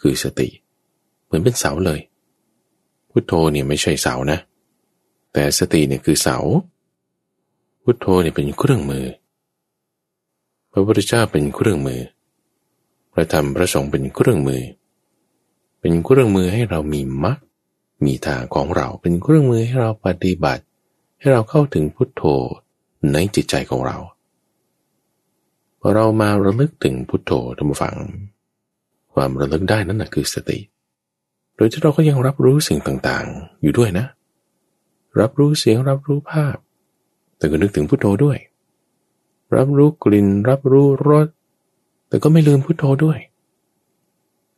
คือสติ เหมือนเป็นเสาเลย พุทโธเนี่ยไม่ใช่เสานะ แต่สติเนี่ยคือเสา พุทโธเนี่ยเป็นเครื่องมือ พระพุทธเจ้าเป็นเครื่องมือ ระธรรมพระสงฆ์เป็นเครื่องมือ เป็นเครื่องมือให้เรามีมรรคมีทางของเราเป็นเครื่องมือให้เราปฏิบัติ ให้เราเข้าถึงพุทโธในจิตใจของเราพอเรามาระลึกถึงพุทโธธรรมฟัง ความระลึกได้นั่นแหะคือสติ โดยที่เราก็ยังรับรู้สิ่งต่างๆ อยู่ด้วยนะ รับรู้เสียงรับรู้ภาพ แต่ก็นึกถึงพุทโธด้วย รับรู้กลิ่น รับรู้รส แต่ก็ไม่ลืมพุโทโธด้วย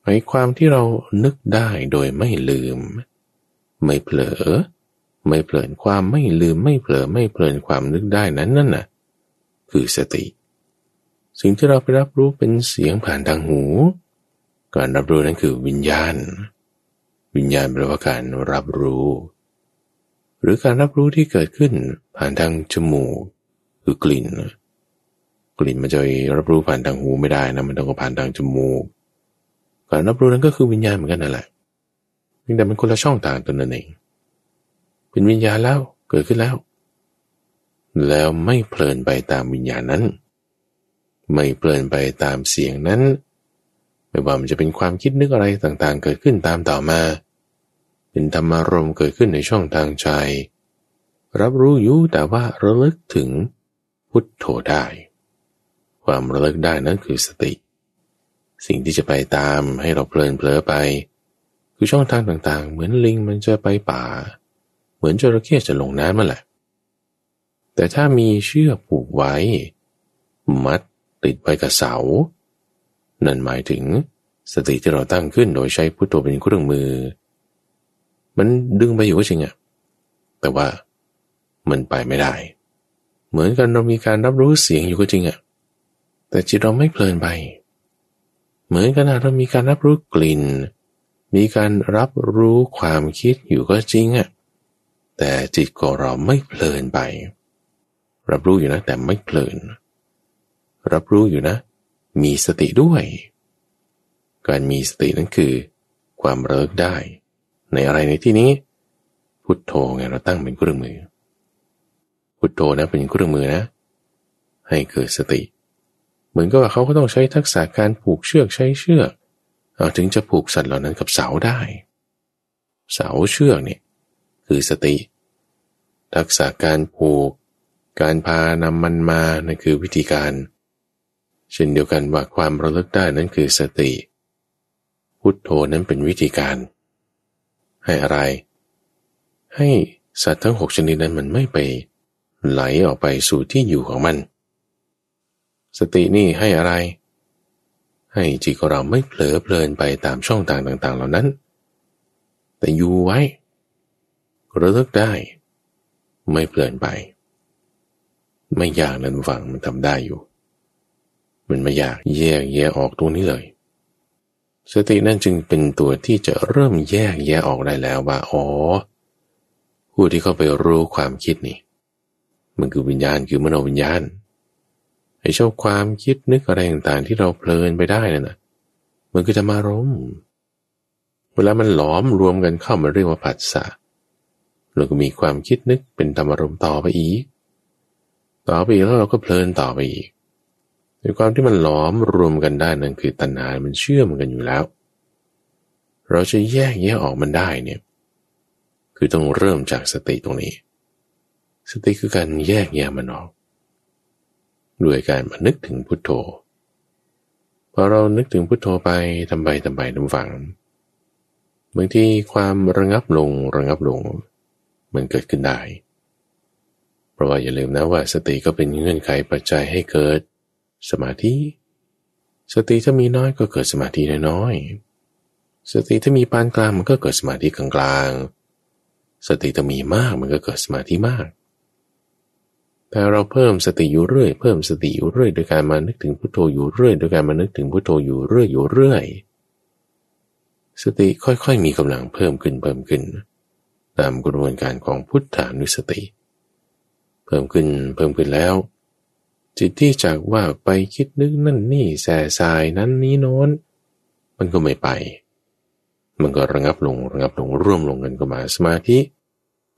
หมายความที่เรานึกได้โดยไม่ลืม ไม่เผลอ ไม่เผลินความไม่ลืมไม่เผลอไม่เผลินความนึกได้นั้นนั่นน่ะ คือสติ สิ่งที่เราไปรับรู้เป็นเสียงผ่านทางหู การรับรู้นั้นคือวิญญาณ วิญญาณแปลว่าการรับรู้ หรือการรับรู้ที่เกิดขึ้นผ่านทางจมูกคือกลิ่น กลิ่นมันจะรับรู้ผ่านทางหูไม่ได้นะมันต้องผ่านทางจมูกการรับรู้นั้นก็คือวิญญาณเหมือนกันนั่นแหละเพียงแต่มันคนละช่องทางตัวนั่นเอง เป็นวิญญาณแล้วเกิดขึ้นแล้ว แล้วไม่เพลินไปตามวิญญาณนั้น ไม่เพลินไปตามเสียงนั้น ไม่ว่ามันจะเป็นความคิดนึกอะไรต่างๆ เกิดขึ้นตามต่อมา เป็นธรรมารมณ์เกิดขึ้นในช่องทางใจ รับรู้อยู่แต่ว่าระลึกถึงพุทโธได้ ความระลึกได้นั้นคือสติ สิ่งที่จะไปตามให้เราเพลินเผลอไป คือช่องทางต่างๆ เหมือนลิงมันจะไปป่า เหมือนจระเข้จะลงน้ำนั่นแหละ แต่ถ้ามีเชือกผูกไว้ มัดติดไว้กับเสา นั่นหมายถึงสติที่เราตั้งขึ้นโดยใช้พุทโธเป็นเครื่องมือ มันดึงไปอยู่ก็จริงอะแต่ว่ามันไปไม่ได้ เหมือนกันเรามีการรับรู้เสียงอยู่ก็จริงอะ แต่จิตเราไม่เพลินไป เหมือนกันเรามีการรับรู้กลิ่น มีการรับรู้ความคิดอยู่ก็จริงอะแต่จิตของเราไม่เพลินไป รับรู้อยู่นะแต่ไม่เพลิน รับรู้อยู่นะ มีสติด้วย การมีสตินั้นคือ ความเลิกได้ ในอะไรในที่นี้ พุทโธไงเราตั้งเป็นเครื่องมือ พุทโธนะเป็นเครื่องมือนะ ให้เกิดสติ เหมือนกับว่าเขาก็ต้องใช้ทักษะการผูกเชือกใช้เชือกอถึงจะผูกสัตว์เหล่านั้นกับเสาได้ เสาเชือกเนี่ยคือสติ ทักษะการผูก การพานำมันมานั่นคือวิธีการ เช่นเดียวกันว่าความระลึกได้นั้นคือสติ พุทโธนั้นเป็นวิธีการ ให้อะไร ให้สัตว์ทั้งหกชนิดนั้นมันไม่ไปไหลออกไปสู่ที่อยู่ของมัน สตินี่ให้อะไร ให้จิตของเราไม่เผลอเพลินไปตามช่องทางต่าง ๆ เหล่านั้น แต่อยู่ไว้ระลึกได้ ไม่เพลินไป ไม่ยากนั้นฟังมันทำได้อยู่ มันไม่อยากแยกแยะออกตรงนี้เลย สตินั่นจึงเป็นตัวที่จะเริ่มแยกแยะออกได้แล้วว่าอ๋อผู้ที่เข้าไปรู้ความคิดนี่ มันคือวิญญาณคือมโนวิญญาณ ไอ้เจ้าความคิดนึกอะไรต่างๆที่เราเพลินไปได้นั่นนะมันคือจะมารมเวลามันหลอมรวมกันเข้ามาเรียกว่าผัสสะเราก็มีความคิดนึกเป็นธรรมารมต่อไปอีก ต่อไปอีกแล้วเราก็เพลินต่อไปอีกในความที่มันหลอมรวมกันได้นั่นคือตัณหา มันเชื่อมกันอยู่แล้ว เราจะแยกแยะออกมันได้เนี่ย คือต้องเริ่มจากสติตรงนี้ สติคือการแยกแยะมันออก ด้วยการมานึกถึงพุทโธพอเรานึกถึงพุทโธไปทำไปทำไปทำฝังบางทีความระงับลงระงับลง มันเกิดขึ้นได้ เพราะว่าอย่าลืมนะว่าสติก็เป็นเงื่อนไขปัจจัยให้เกิด สมาธิ สติถ้ามีน้อยก็เกิดสมาธิน้อยสติถ้ามีปานกลางมันก็เกิดสมาธิกลางๆสติถ้ามีมากมันก็เกิดสมาธิมาก แต่เราเพิ่มสติอยู่เรื่อย เพิ่มสติอยู่เรื่อยโดยการมานึกถึงพุทโธอยู่เรื่อยโดยการมานึกถึงพุทโธอยู่เรื่อยอยู่เรื่อย สติค่อยๆ มีกำลังเพิ่มขึ้นเพิ่มขึ้น ตามกระบวนการของพุทธานุสติ เพิ่มขึ้นเพิ่มขึ้นแล้ว จิตที่จากว่าไปคิดนึกนั่นนี่แส่สายนั้นนี้โน้น มันก็ไม่ไป มันก็ระงับลงระงับลงร่วมลงกันก็มาสมาธิ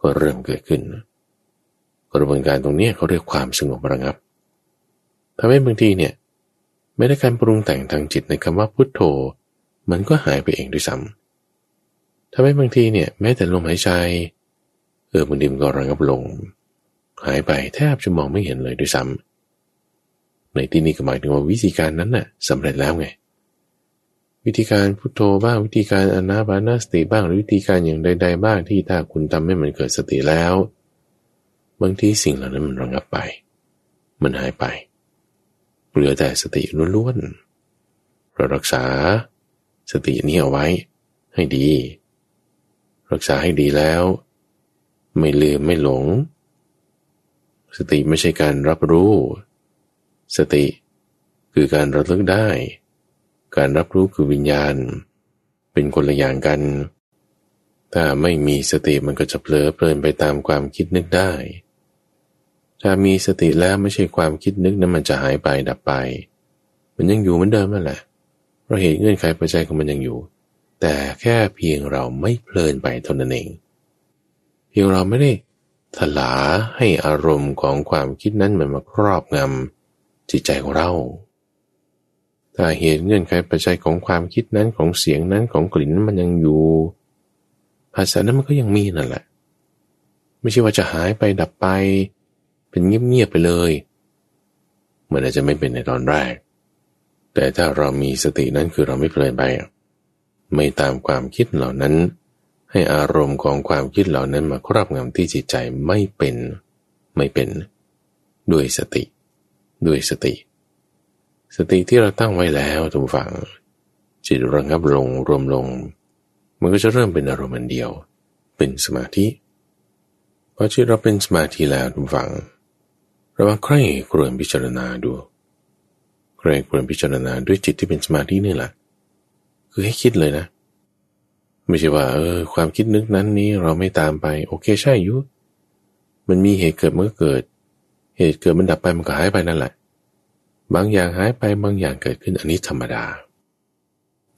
ก็เริ่มเกิดขึ้น กระบวนการตรงนี้เขาเรียกความสงบระงับทำให้บางทีเนี่ยไม่ได้การปรุงแต่งทางจิตในคำว่าพุทโธ มันก็หายไปเองด้วยซ้ำทำให้บางทีเนี่ยแม้แต่ลมหายใจ เออบางทีมันก็ระงับลง หายไปแทบจะมองไม่เห็นเลยด้วยซ้ำในที่นี้ก็หมายถึงว่าวิธีการนั้นน่ะสำเร็จแล้วไง วิธีการพุทโธบ้างวิธีการอนาบานาสติบ้างหรือวิธีการอย่างใด ๆ บ้างที่ถ้าคุณทำให้มันเกิดสติแล้ว บางทีสิ่งเหล่านั้นมันระงับไป มันหายไป เหลือแต่สติล้วนๆเรารักษาสตินี้เอาไว้ให้ดี รักษาให้ดีแล้ว ไม่ลืมไม่หลง สติไม่ใช่การรับรู้ สติคือการระลึกได้ การรับรู้คือวิญญาณ เป็นคนละอย่างกัน ถ้าไม่มีสติมันก็จะเผลอเพลินไปตามความคิดนึกได้ ถ้ามีสติแล้วไม่ใช่ความคิดนึกนั้นมันจะหายไปดับไป มันยังอยู่เหมือนเดิมนั่นแหละเพราะเหตุเงื่อนไขปัจจัยของมันยังอยู่ แต่แค่เพียงเราไม่เพลินไปเท่านั้นเอง เพียงเราไม่ได้ถลาให้อารมณ์ของความคิดนั้นมันมาครอบงำจิตใจของเราถ้าเหตุเงื่อนไขปัจจัยของความคิดนั้นของเสียงนั้นของกลิ่นนั้นมันยังอยู่ภาษานั้นมันก็ยังมีนั่นแหละ ไม่ใช่ว่าจะหายไปดับไป เป็นเงียบๆไปเลยมันอาจจะไม่เป็นในตอนแรก แต่ถ้าเรามีสตินั้นคือเราไม่เพลินไป ไม่ตามความคิดเหล่านั้น ให้อารมณ์ของความคิดเหล่านั้นมาครอบงำที่จิตใจไม่เป็นไม่เป็น ด้วยสติ ด้วยสติ สติที่เราตั้งไว้แล้วทุกฝัง จิตระงับลงรวมลง มันก็จะเริ่มเป็นอารมณ์เดียว เป็นสมาธิพอจิตเราเป็นสมาธิแล้วทุกฝัง เราว่าใครควรพิจารณาดู ใครควรพิจารณาด้วยจิตที่เป็นสมาธินี่แหละ คือให้คิดเลยนะ ไม่ใช่ว่า เออ ความคิดนึกนั้นนี้เราไม่ตามไป โอเคใช่ยุ มันมีเหตุเกิดมันก็เกิด เหตุเกิดมันดับไปมันก็หายไปนั่นแหละ บางอย่างหายไปบางอย่างเกิดขึ้นอันนี้ธรรมดา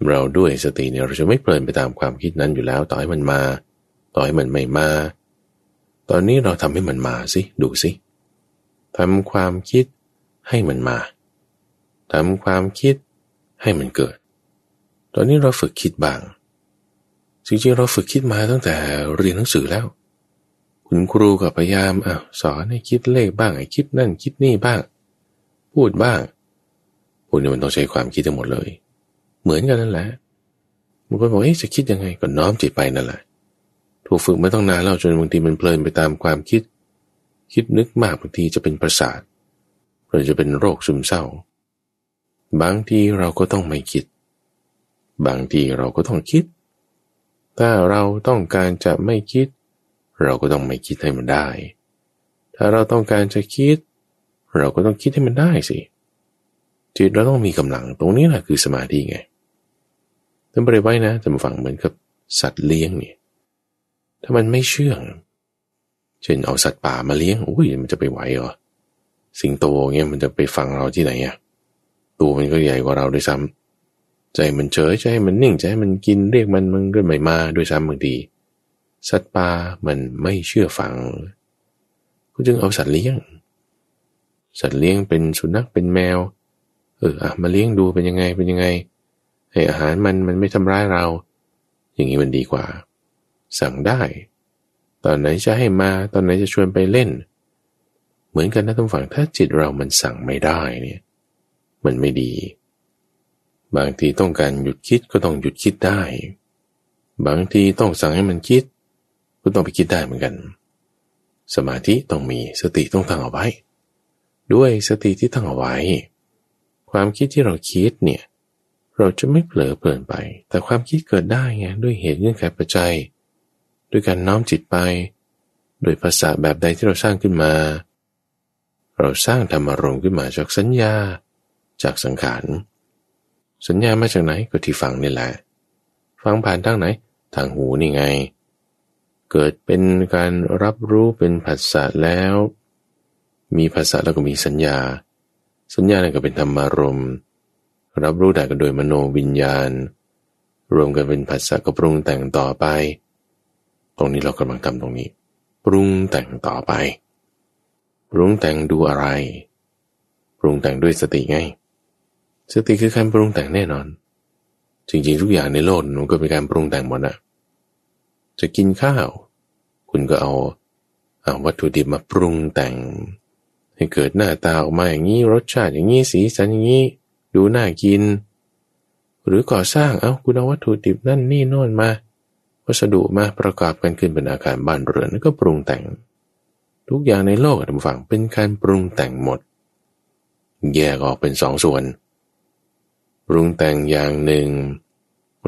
เราด้วยสติเนี่ยเราจะไม่เพลินไปตามความคิดนั้นอยู่แล้ว ต่อให้มันมา ต่อให้มันไม่มา ตอนนี้เราทำให้มันมาสิดูสิ ทำความคิดให้มันมาทำความคิดให้มันเกิด ตอนนี้เราฝึกคิดบ้าง จริงๆเราฝึกคิดมาตั้งแต่เรียนหนังสือแล้ว คุณครูก็พยายามอะสอนให้คิดเลขบ้างให้คิดนั่นคิดนี่บ้าง พูดบ้างพวกนี้มันต้องใช้ความคิดทั้งหมดเลย เหมือนกันนั่นแหละบางคนบอกเอ๊ะจะคิดยังไงก็น้อมจิตไปนั่นแหละถูกฝึกมาต้องนานแล้วจนบางทีมันเพลินไปตามความคิด คิดนึกมากบางทีจะเป็นประสาทหรือจะเป็นโรคซึมเศร้า บางทีเราก็ต้องไม่คิด บางทีเราก็ต้องคิด ถ้าเราต้องการจะไม่คิด เราก็ต้องไม่คิดให้มันได้ ถ้าเราต้องการจะคิด เราก็ต้องคิดให้มันได้สิจิตเราต้องมีกำลังตรงนี้แหละคือสมาธิไงท่านบริไว้นะจะมาฟังเหมือนกับสัตว์เลี้ยงเนี่ยถ้ามันไม่เชื่อง เช่นเอาสัตว์ป่ามาเลี้ยงอุ้ยมันจะไปไหวเหรอสิงโตเงี้ยมันจะไปฟังเราที่ไหนอะตัวมันก็ใหญ่กว่าเราด้วยซ้ำใจมันเฉยใจมันนิ่งใจมันกินเรียกมันมันก็ไม่มาด้วยซ้ำบางทีสัตว์ป่ามันไม่เชื่อฟัง ก็จึงเอาสัตว์เลี้ยง สัตว์เลี้ยงเป็นสุนัขเป็นแมว เอออะมาเลี้ยงดูเป็นยังไงเป็นยังไง ให้อาหารมันมันไม่ทำร้ายเรา อย่างนี้มันดีกว่า สั่งได้ ตอนไหนจะให้มา ตอนไหนจะชวนไปเล่น เหมือนกันนะทุกฝั่งถ้าจิตเรามันสั่งไม่ได้เนี่ย มันไม่ดี บางทีต้องการหยุดคิดก็ต้องหยุดคิดได้ บางทีต้องสั่งให้มันคิด ก็ต้องไปคิดได้เหมือนกัน สมาธิต้องมีสติต้องตั้งเอาไว้ ด้วยสติที่ตั้งเอาไว้ ความคิดที่เราคิดเนี่ยเราจะไม่เผลอเพลินไป แต่ความคิดเกิดได้ไงด้วยเหตุเงื่อนไขปัจจัย ด้วยการน้อมจิตไป โดยภาษาแบบใดที่เราสร้างขึ้นมา เราสร้างธรรมารมณ์ขึ้นมาจากสัญญา จากสังขาร สัญญามาจากไหนก็ที่ฟังนี่แหละ ฟังผ่านทางไหน ทางหูนี่ไง เกิดเป็นการรับรู้เป็นภาษาแล้ว มีภาษาแล้วก็มีสัญญา สัญญาเนี่ยก็เป็นธรรมารมณ์รับรู้ได้ก็โดยมโนวิญญาณ รวมกันเป็นภาษาก็ปรุงแต่งต่อไป ตรงนี้เรากำลังทำตรงนี้ ปรุงแต่งต่อไป ปรุงแต่งดูอะไร ปรุงแต่งด้วยสติไง สติคือการปรุงแต่งแน่นอน จริงๆทุกอย่างในโลกมันก็เป็นการปรุงแต่งหมดอะจะกินข้าว คุณก็เอาเอาวัตถุดิบมาปรุงแต่ง ให้เกิดหน้าตาออกมาอย่างนี้รสชาติอย่างนี้สีสันอย่างนี้ ดูน่ากิน หรือก่อสร้างเอาคุณเอาวัตถุดิบนั่นนี่โน่นมา วัสดุมาประกอบกันขึ้นเป็นอาคารบ้านเรือนแล้วก็ปรุงแต่ง ทุกอย่างในโลกทุกฝั่งเป็นการปรุงแต่งหมด แยกออกเป็นสองส่วน ปรุงแต่งอย่างหนึ่ง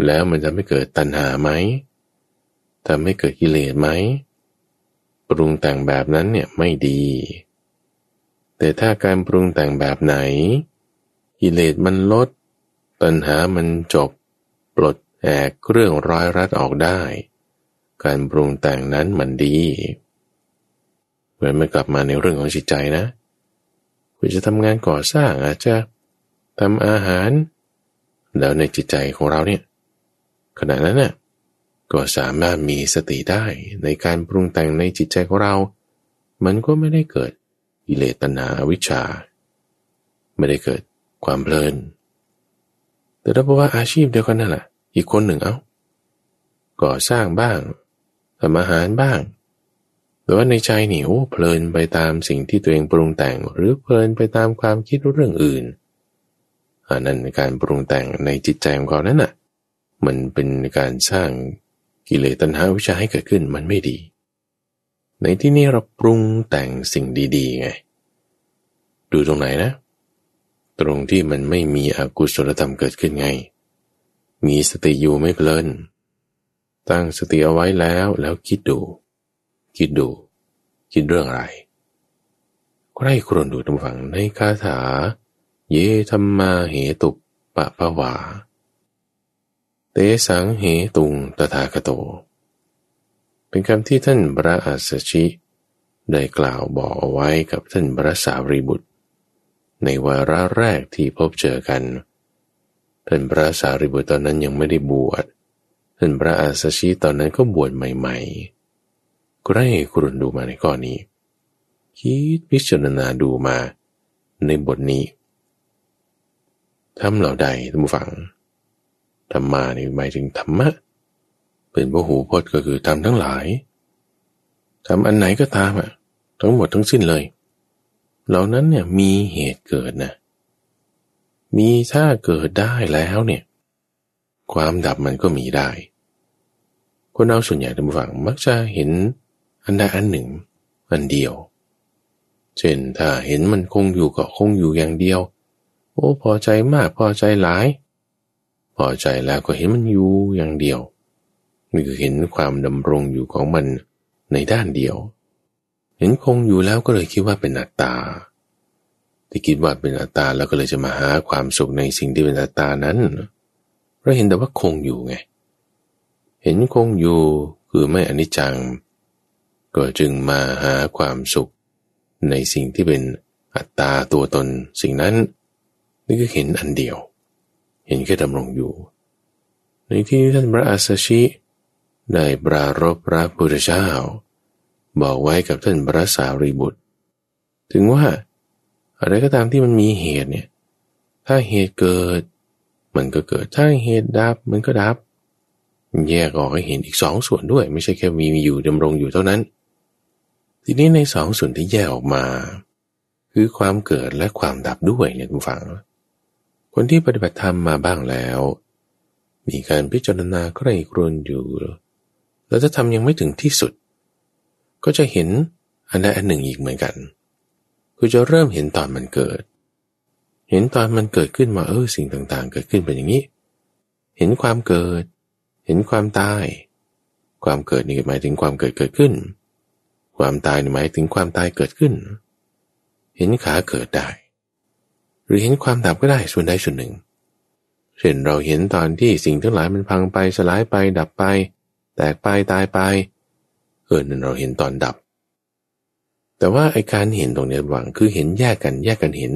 แล้วมันจะไม่เกิดตัณหาไหมทำให้เกิดกิเลสไหมปรุงแต่งแบบนั้นเนี่ยไม่ดี แต่ถ้าการปรุงแต่งแบบไหนกิเลสมันลด ตัณหามันจบ ปลด แอกเรื่องร้อยรัดออกได้ การปรุงแต่งนั้นมันดี เหมือนไม่กลับมาในเรื่องของจิตใจนะ คุณจะทำงานก่อสร้างอาจจะทำอาหาร แล้วในจิตใจของเราเนี่ยขณะนั้นน่ะก็สามารถมีสติได้ในการปรุงแต่งในจิตใจของเรา มันก็ไม่ได้เกิดอิเลตนาวิชา ไม่ได้เกิดความเพลิน แต่ถ้าบอกว่าอาชีพเดียวกันนั่นแหละ อีกคนหนึ่งเอา้าก่อสร้างบ้างทำอาหารบ้าง แต่ว่าในใจหนิวเพลินไปตามสิ่งที่ตัวเองปรุงแต่ง หรือเพลินไปตามความคิดเรื่องอื่นอันนั้นการปรุงแต่งในจิตใจของเขานั้นน่ะ มันเป็นการสร้างกิเลสตัณหาวิชาให้เกิดขึ้นมันไม่ดี ในที่นี้เราปรุงแต่งสิ่งดีๆไง ดูตรงไหนนะ ตรงที่มันไม่มีอกุศลธรรมเกิดขึ้นไง มีสติอยู่ไม่เพลิน ตั้งสติเอาไว้แล้วแล้วคิดดู คิดดู คิดเรื่องอะไรใครครวญดูตำฝังในคาถา เยธรรมาเหตุปะปะวา เตสังเหตุงตถาคโต เป็นคำที่ท่านพระอัสสชิ ได้กล่าวบอกเอาไว้กับท่านพระสารีบุตร ในวาระแรกที่พบเจอกัน ท่านพระสารีบุตรตอนนั้นยังไม่ได้บวชท่านพระอาสชีตอนนั้นก็บวชใหม่ๆก็ให้ครุนดูมาในข้อนี้ คิดพิจารณาดูมาในบทนี้ทำเหล่าใดท่านผู้ฟังธรรมานี่หมายถึงธรรมะ เป็นพระหูพจน์ก็คือทำทั้งหลายทำอันไหนก็ตามอะ ทั้งหมดทั้งสิ้นเลย เหล่านั้นเนี่ยมีเหตุเกิดนะ มีถ้าเกิดได้แล้วเนี่ย ความดับมันก็มีได้ คนเราส่วนใหญ่ท่านผู้ฟังมักจะเห็นอันใดอันหนึ่ง อันเดียว เช่นถ้าเห็นมันคงอยู่ก็คงอยู่อย่างเดียว โอ้พอใจมากพอใจหลาย พอใจแล้วก็เห็นมันอยู่อย่างเดียวนี่คือเห็นความดำรงอยู่ของมันในด้านเดียว เห็นคงอยู่แล้วก็เลยคิดว่าเป็นอัตตา ที่คิดว่าเป็นอัตตาแล้วก็เลยจะมาหาความสุขในสิ่งที่เป็นอัตตานั้นเราเห็นแต่ว่าคงอยู่ไง เห็นคงอยู่คือไม่อนิจจัง ก็จึงมาหาความสุขในสิ่งที่เป็นอัตตาตัวตนสิ่งนั้น นี่ก็เห็นอันเดียว เห็นแค่ดำรงอยู่ ในที่ท่านพระอาสชิ ได้ปรารบพระพุทธเจ้า บอกไว้กับท่านพระสารีบุตร ถึงว่า อะไรก็ตามที่มันมีเหตุเนี่ย ถ้าเหตุเกิด มันก็เกิด ถ้าเหตุดับ มันก็ดับ แยกออกให้เห็นอีกสองส่วนด้วย ไม่ใช่แค่มีอยู่ดำรงอยู่เท่านั้น ทีนี้ในสองส่วนที่แยกออกมา คือความเกิดและความดับด้วยเนี่ยคุณฟัง คนที่ปฏิบัติธรรมมาบ้างแล้ว มีการพิจารณาใคร่ครวญอยู่ แล้วถ้าทำยังไม่ถึงที่สุด ก็จะเห็นอันใดอันหนึ่งอีกเหมือนกัน คือจะเริ่มเห็นตอนมันเกิด เห็นตอนมันเกิดขึ้นมาเออสิ่งต่างๆ เกิดขึ้นเป็นอย่างนี้ เห็นความเกิด เห็นความตาย ความเกิดนี่หมายถึงความเกิดเกิดขึ้น ความตายนี่หมายถึงความตายเกิดขึ้น เห็นขาเกิดได้ หรือเห็นความดับก็ได้ส่วนใดส่วนหนึ่ง เช่นเราเห็นตอนที่สิ่งทั้งหลายมันพังไปสลายไปดับไป แตกไปตายไปเออนั่นเราเห็นตอนดับ แต่ว่าไอการเห็นตรงนี้หวังคือเห็นแยกกันแยกกันเห็น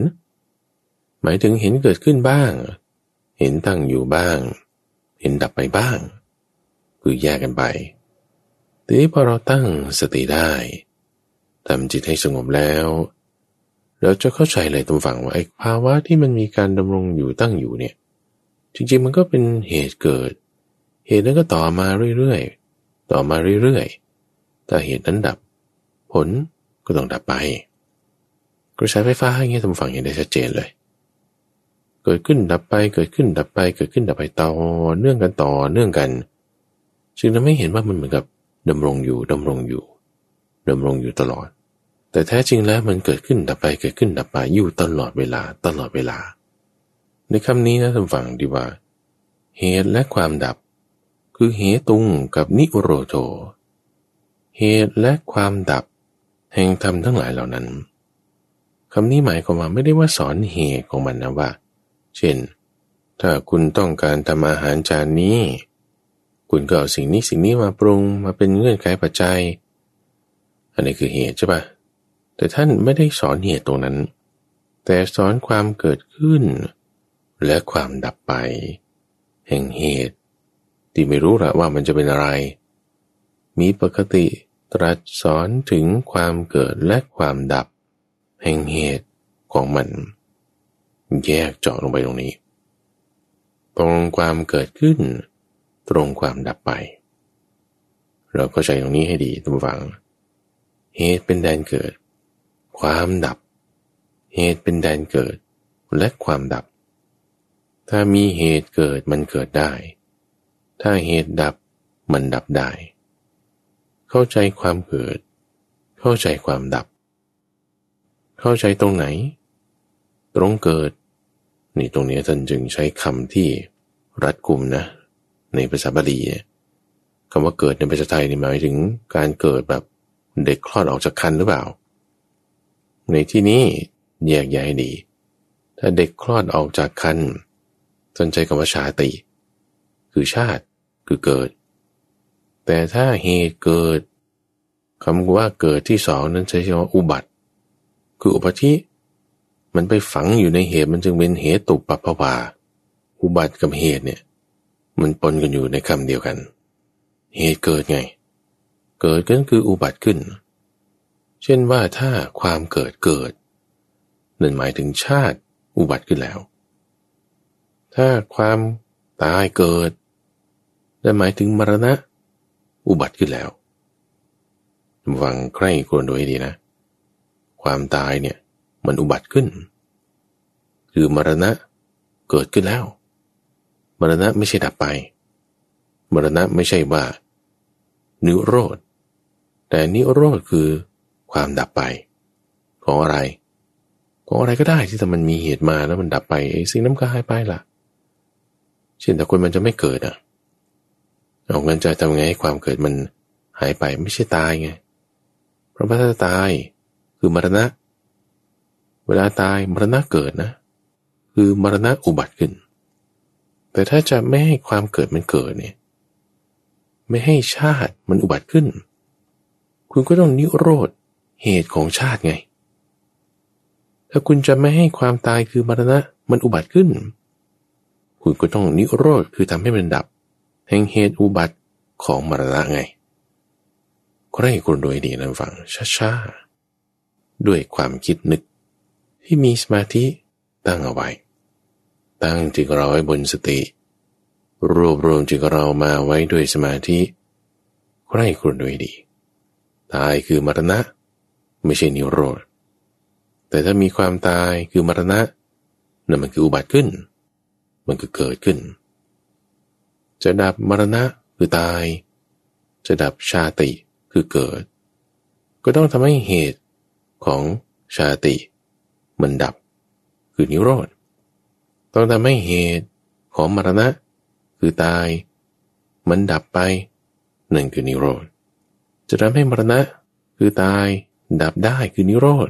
หมายถึงเห็นเกิดขึ้นบ้าง เห็นตั้งอยู่บ้าง เห็นดับไปบ้าง คือแยกกันไปทีนี้พอเราตั้งสติได้ทำจิตให้สงบแล้ว เราจะเข้าใจเลยตรงฝั่งว่าไอ้ภาวะที่มันมีการดำรงอยู่ตั้งอยู่เนี่ย จริงๆมันก็เป็นเหตุเกิด เหตุนั้นก็ต่อมาเรื่อยๆ ต่อมาเรื่อยๆถ้าเหตุนั้นดับ ผล ก็ต้องดับไป กระแสไฟฟ้าอย่างเงี้ยทำฝังเห็นได้ชัดเจนเลย เกิดขึ้นดับไป เกิดขึ้นดับไป เกิดขึ้นดับไปต่อเนื่องกันต่อเนื่องกันจึงทำให้เห็นว่ามันเหมือนกับดำรงอยู่ดำรงอยู่ดำรงอยู่ตลอด แต่แท้จริงแล้วมันเกิดขึ้นดับไปเกิดขึ้นดับไปอยู่ตลอดเวลาตลอดเวลา ในคำนี้นะท่านฟังดีว่า เหตุและความดับ คือเหตุงกับนิโรโท เหตุและความดับ แห่งธรรมทั้งหลายเหล่านั้นคำนี้หมายความว่าไม่ได้ว่าสอนเหตุของมันนะว่า เช่น ถ้าคุณต้องการทำอาหารจานนี้ คุณก็เอาสิ่งนี้สิ่งนี้มาปรุงมาเป็นเงื่อนไขปัจจัย อันนี้คือเหตุใช่ปะแต่ท่านไม่ได้สอนเหตุตรงนั้น แต่สอนความเกิดขึ้น และความดับไป แห่งเหตุ ที่ไม่รู้ละว่ามันจะเป็นอะไร มีปกติ ตรัสสอนถึงความเกิดและความดับ แห่งเหตุของมัน แยกเจาะลงไปตรงนี้ ตรงความเกิดขึ้น ตรงความดับไป เราก็ใจตรงนี้ให้ดีทุกฝัง เหตุเป็นแดนเกิด ความดับ เหตุเป็นแดนเกิดและความดับ ถ้ามีเหตุเกิดมันเกิดได้ ถ้าเหตุดับมันดับได้ เข้าใจความเกิด เข้าใจความดับ เข้าใจตรงไหน ตรงเกิด นี่ตรงนี้ท่านจึงใช้คำที่รัดกุมนะ ในภาษาบาลีคำว่าเกิดในภาษาไทยนี่หมายถึงการเกิดแบบเด็กคลอดออกจากคันหรือเปล่า ในที่นี้แยกแยะดี ถ้าเด็กคลอดออกจากคันสนใจคำว่าชาติ คือชาติ คือเกิด แต่ถ้าเหตุเกิดคำว่าเกิดที่สองนั้นใช้คำว่าอุบัติ คืออุปธิ มันไปฝังอยู่ในเหตุมันจึงเป็นเหตุตุปปภวาอุบัติกับเหตุเนี่ย มันปนกันอยู่ในคำเดียวกัน เหตุเกิดไง เกิดก็คืออุบัติขึ้น เช่นว่าถ้าความเกิดเกิดนั่นหมายถึงชาติอุบัติขึ้นแล้ว ถ้าความตายเกิดนั่นหมายถึงมรณะ อุบัติขึ้นแล้วฟังใคร่ควรดูให้ดีนะ ความตายเนี่ยมันอุบัติขึ้น คือมรณะเกิดขึ้นแล้ว มรณะไม่ใช่ดับไป มรณะไม่ใช่ว่า นิโรธ แต่นิโรธคือความดับไป ของอะไร ของอะไรก็ได้ที่แต่มันมีเหตุมาแล้วมันดับไปไอ้สิ่งนั้นก็หายไปละ่ะ เช่นแต่คนมันจะไม่เกิดอะ เอาเงินจะทำไงให้ความเกิดมันหายไปไม่ใช่ตายไง เพราะว่าถ้าตายคือมรณะ เวลาตายมรณะเกิดนะ คือมรณะอุบัติขึ้น แต่ถ้าจะไม่ให้ความเกิดมันเกิดเนี่ย ไม่ให้ชาติมันอุบัติขึ้น คุณก็ต้องนิโรธเหตุของชาติไง ถ้าคุณจะไม่ให้ความตายคือมรณะมันอุบัติขึ้น คุณก็ต้องนิโรธคือทำให้มันดับ แห่งเหตุอุบัติของมรณะไงใครคุณโดยดีนะฟังช้าๆ ด้วยความคิดนึกที่มีสมาธิตั้งเอาไว้ ตั้งจิตเราไว้บนสติ รวบรวมจิตเรามาไว้ด้วยสมาธิใครคุณโดยดี ตายคือมรณะ ไม่ใช่นิโรธ แต่ถ้ามีความตายคือมรณะนั่นมันคืออุบัติขึ้น มันก็เกิดขึ้น จะดับมรณะคือตาย จะดับชาติคือเกิด ก็ต้องทำให้เหตุของชาติ มันดับ คือนิโรธ ต้องทำให้เหตุของมรณะ คือตาย มันดับไปนั่นคือนิโรธ จะทำให้มรณะ คือตาย ดับได้คือนิโรธ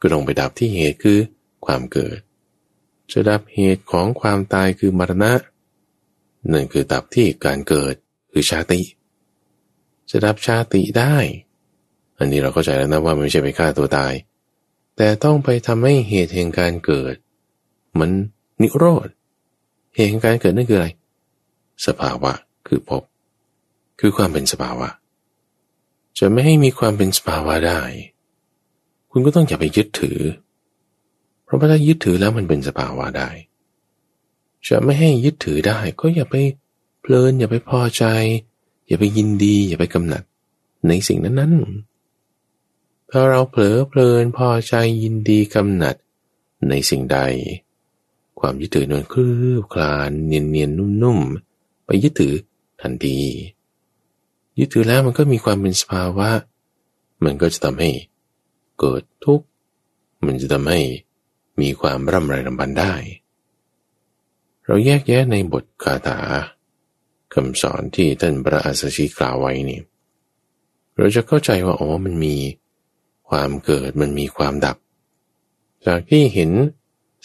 ก็ต้องไปดับที่เหตุคือความเกิด จะดับเหตุของความตายคือมรณะ นั่นคือดับที่การเกิดคือชาติ จะดับชาติได้ อันนี้เราเข้าใจแล้วนะว่ามันไม่ใช่ไปฆ่าตัวตาย แต่ต้องไปทำให้เหตุแห่งการเกิด มันนิโรธ เหตุแห่งการเกิดนั่นคืออะไร สภาวะคือพบ คือความเป็นสภาวะ จะไม่ให้มีความเป็นสภาวะได้ คุณก็ต้องอย่าไปยึดถือ เพราะว่าถ้ายึดถือแล้วมันเป็นสภาวะได้ จะไม่ให้ยึดถือได้ ก็อย่าไปเพลิน อย่าไปพอใจ อย่าไปยินดี อย่าไปกำหนัด ในสิ่งนั้นๆ ถ้าเราเผลอเพลินพอใจยินดีกำหนัด ในสิ่งใด ความยึดถือนวลคลืบคลานเนียนเนียนนุ่มๆ ไปยึดถือทันทียึดถือแล้วมันก็มีความเป็นสภาวะ มันก็จะทำให้เกิดทุกข์ มันจะทำให้มีความร่ำไรรำพันได้ เราแยกแยะในบทคาถาคำสอนที่ท่านพระอัสสชิกล่าวไว้นี่เราจะเข้าใจว่าอ๋อมันมีความเกิดมันมีความดับ จากที่เห็น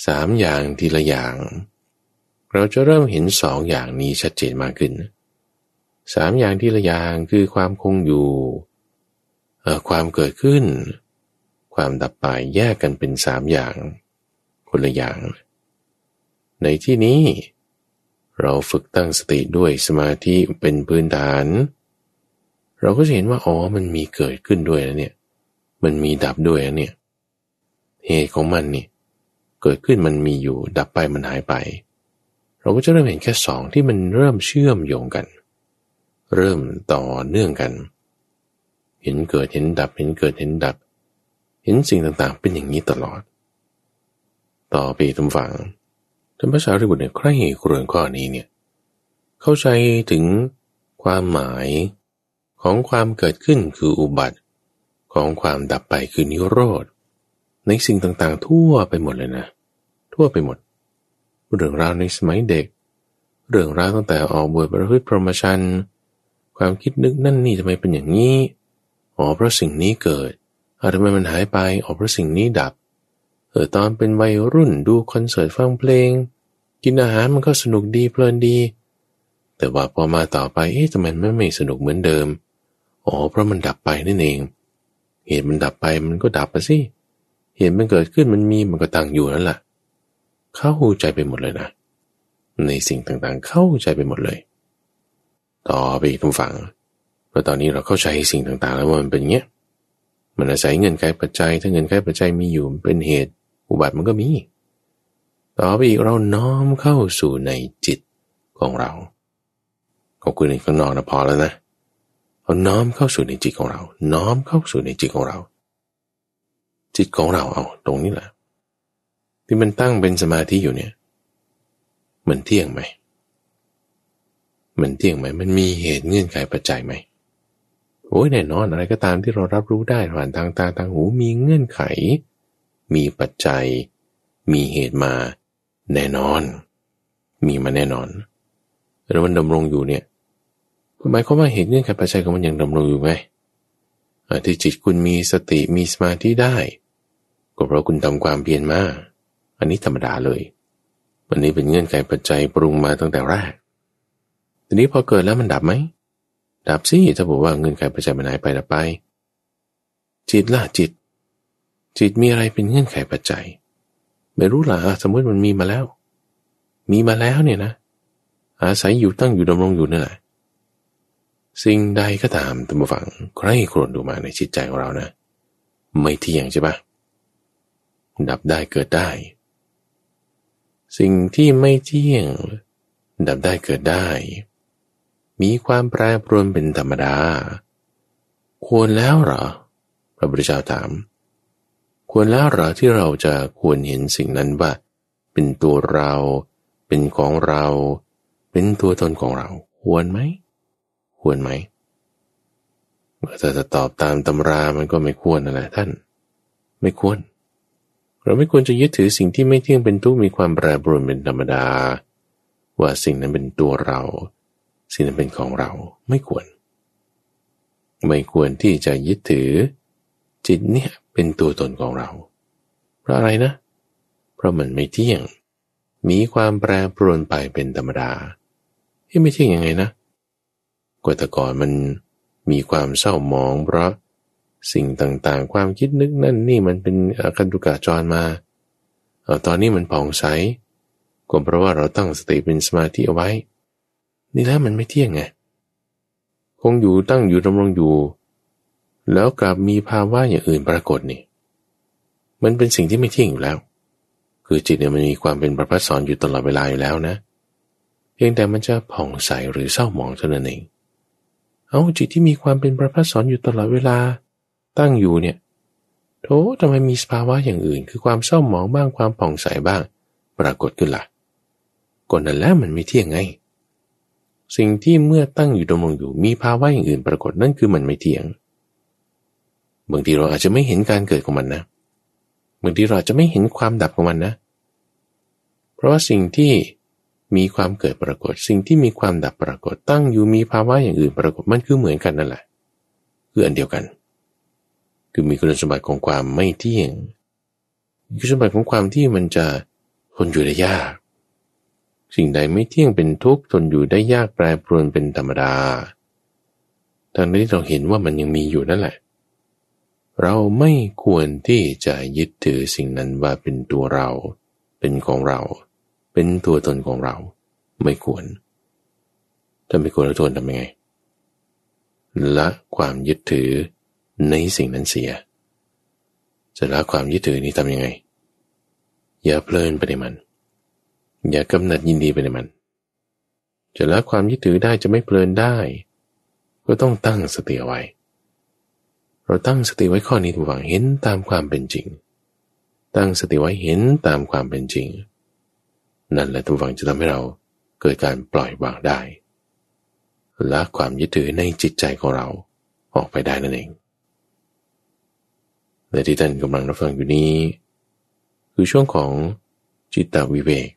สามอย่างทีละอย่าง เราจะเริ่มเห็นสองอย่างนี้ชัดเจนมากขึ้นสามอย่างทีละอย่างคือความคงอยู่ความเกิดขึ้น ความดับไปแยกกันเป็นสามอย่าง คนละอย่าง ในที่นี้ เราฝึกตั้งสติด้วยสมาธิเป็นพื้นฐาน เราก็จะเห็นว่าอ๋อมันมีเกิดขึ้นด้วยนะเนี่ย มันมีดับด้วยนะเนี่ยเหตุของมันนี่เกิดขึ้นมันมีอยู่ดับไปมันหายไป เราก็จะเริ่มเห็นแค่สองที่มันเริ่มเชื่อมโยงกัน เริ่มต่อเนื่องกัน เห็นเกิดเห็นดับเห็นเกิดเห็นดับ เห็นสิ่งต่างๆ เป็นอย่างนี้ตลอด ต่อไปทุกฝัง ท่านพระสารีบุตรเนี่ยใคร่ครวญข้อนี้เนี่ยเข้าใจถึงความหมายของความเกิดขึ้นคืออุบัติ ของความดับไปคือนิโรธ ในสิ่งต่างๆ ทั่วไปหมดเลยนะ ทั่วไปหมด เรื่องราวในสมัยเด็ก เรื่องราวตั้งแต่ออกบวชประพฤติพรหมชันความคิดนึกนั่นนี่ทำไมเป็นอย่างนี้อ๋อเพราะสิ่งนี้เกิดอาทำไมมันหายไปอ๋อเพราะสิ่งนี้ดับ เออตอนเป็นวัยรุ่นดูคอนเสิร์ตฟังเพลง กินอาหารมันก็สนุกดีเพลินดี แต่ว่าพอมาต่อไปเอ๊ะทำไมไม่ไม่สนุกเหมือนเดิมอ๋อเพราะมันดับไปนั่นเอง เหตุมันดับไปมันก็ดับไปสิเหตุมันเกิดขึ้นมันมีมันก็ตั้งอยู่นั่นแหละเข้าใจไปหมดเลยนะ ในสิ่งต่างๆเข้าใจไปหมดเลย ต่อไปอีกทุกฝั่งเพราตอนนี้เราเข้าใจสิ่งต่างๆ แล้วว่ามันเป็นเงี้ยมันอาศัยเงินไขปัจจัย ถ้าเงินไขปัจจัยมีอยู่เป็นเหตุ อุบัติมันก็มี ต่อไปอีกเราน้อมเข้าสู่ในจิตของเราขอบคุณในข้างนอกนะพอแล้วนะเอาน้อมเข้าสู่ในจิตของเรา น้อมเข้าสู่ในจิตของเรา จิตของเราเอาตรงนี้แหละ ที่มันตั้งเป็นสมาธิอยู่เนี่ย มันเที่ยงไหมมันเที่ยงไหม มันมีเหตุเงื่อนไขปัจจัยไหมโอ้ยแน่นอนอะไรก็ตามที่เรารับรู้ได้ผ่านทางตาทางหูมีเงื่อนไข มีปัจจัย มีเหตุมาแน่นอน มีมาแน่นอน แล้วมันดำรงอยู่เนี่ยหมายความว่าเหตุเงื่อนไขปัจจัยของมันยังดำรงอยู่ไงที่จิตคุณมีสติมีสมาธิได้ก็เพราะคุณทำความเพียรมา อันนี้ธรรมดาเลย วันนี้เป็นเงื่อนไขปัจจัยปรุงมาตั้งแต่แรก ทีนี้พอเกิดแล้วมันดับไหม ดับสิถ้าบอกว่าเงื่อนไขปัจจัยมันหายไปดับไป จิตล่ะจิต จิตมีอะไรเป็นเงื่อนไขปัจจัย ไม่รู้ล่ะสมมติมันมีมาแล้ว มีมาแล้วเนี่ยนะ อาศัยอยู่ตั้งอยู่ดำรงอยู่นั่นแหละสิ่งใดก็ตามตัมฝังใครครวญดูมาในจิตใจของเรานะ ไม่เที่ยงใช่ปะดับได้เกิดได้ สิ่งที่ไม่เที่ยง ดับได้เกิดได้ มีความแปรปรวนเป็นธรรมดา ควรแล้วหรอ พระพุทธเจ้าถาม ควรแล้วหรอที่เราจะควรเห็นสิ่งนั้นว่า เป็นตัวเรา เป็นของเรา เป็นตัวตนของเรา ควรไหม ควรไหมถ้าจะตอบตามตำรามันก็ไม่ควรนั่นะท่าน ไม่ควร เราไม่ควรจะยึดถือสิ่งที่ไม่เที่ยงเป็นทุกข์มีความแปรปรวนเป็นธรรมดา ว่าสิ่งนั้นเป็นตัวเรา สิ่งนั้นเป็นของเราไม่ควร ไม่ควรที่จะยึดถือจิตเนี่ย เป็นตัวตนของเรา เพราะอะไรนะ เพราะมันไม่เที่ยง มีความแปรปรวนไปเป็นธรรมดาที่ไม่เที่ยงยังไงนะกว่าแต่ก่อนมันมีความเศร้าหมองเพราะสิ่งต่างๆ ความคิดนึกนั่นนี่มันเป็นอคันตุกาจรมาเอาตอนนี้มันผ่องใสก็เพราะว่าเราตั้งสติเป็นสมาธิเอาไว้ นี่แล้วมันไม่เที่ยงไง คงอยู่ตั้งอยู่ดำรงอยู่ แล้วกลับมีภาวะอย่างอื่นปรากฏนี่ มันเป็นสิ่งที่ไม่เที่ยงอยู่แล้ว คือจิตเนี่ยมันมีความเป็นประพัสสอนอยู่ตลอดเวลาอยู่แล้วนะ เพียงแต่มันจะผ่องใสหรือเศร้าหมองเท่านั้นเอง เอาจิตที่มีความเป็นประพัสสอนอยู่ตลอดเวลา ตั้งอยู่เนี่ยโธ่ทำไมมีสภาวะอย่างอื่น คือความเศร้าหมองบ้างความผ่องใสบ้าง ปรากฏขึ้นละ่ะก่อนนั้นแล้วมันไม่เที่ยงไง สิ่งที่เมื่อตั้งอยู่ดำรงอยู่มีภาวะอย่างอื่นปรากฏนั่นคือมันไม่เที่ยง บางทีเราอาจจะไม่เห็นการเกิดของมันนะบางทีเราจะไม่เห็นความดับของมันนะ เพราะว่าสิ่งที่มีความเกิดปรากฏ สิ่งที่มีความดับปรากฏ ตั้งอยู่มีภาวะอย่างอื่นปรากฏมันคือเหมือนกันนั่นแหละคืออันเดียวกัน คือมีคุณสมบัติของความไม่เที่ยงคุณสมบัติของความที่มันจะทนอยู่ได้ยาก สิ่งใดไม่เที่ยงเป็นทุกข์ทนอยู่ได้ยากแปรปรวนเป็นธรรมดาทางนี้เราเห็นว่ามันยังมีอยู่นั่นแหละ เราไม่ควรที่จะยึดถือสิ่งนั้นว่าเป็นตัวเรา เป็นของเรา เป็นตัวตนของเรา ไม่ควร ถ้าไม่ควรเราทวนทำยังไง ละความยึดถือในสิ่งนั้นเสีย จะละความยึดถือนี้ทำยังไง อย่าเพลินไปในมัน อย่ากำหนัดยินดีไปในมัน จะละความยึดถือได้จะไม่เพลินได้ ก็ต้องตั้งสติเอาไว้ เราตั้งสติไว้ข้อนี้ถูกฝังเห็นตามความเป็นจริง ตั้งสติไว้เห็นตามความเป็นจริง นั่นแหละทุกฝังจะทำให้เราเกิดการปล่อยวางได้ละความยึดถือในจิตใจของเราออกไปได้นั่นเองและที่ท่านกำลังรับฟังอยู่นี้ คือช่วงของจิตตวิเวก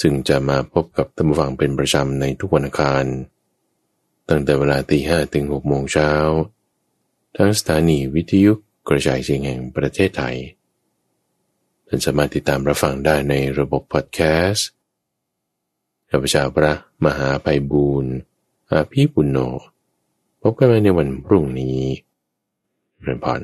ซึ่งจะมาพบกับธรรมฟังเป็นประจำในทุกวันอังคาร ตั้งแต่เวลาตีห้ถึงหกโมงเช้า ทั้งสถานีวิทยุกระจายเสียงแห่งประเทศไทย ท่านสามารถติดตามรับฟังได้ในระบบพอดแคสต์ข้าพเจ้าพระมหาไพบูรณ์อาภีปุณโญพบกันใหม่ในวันพรุ่งนี้เรียนพร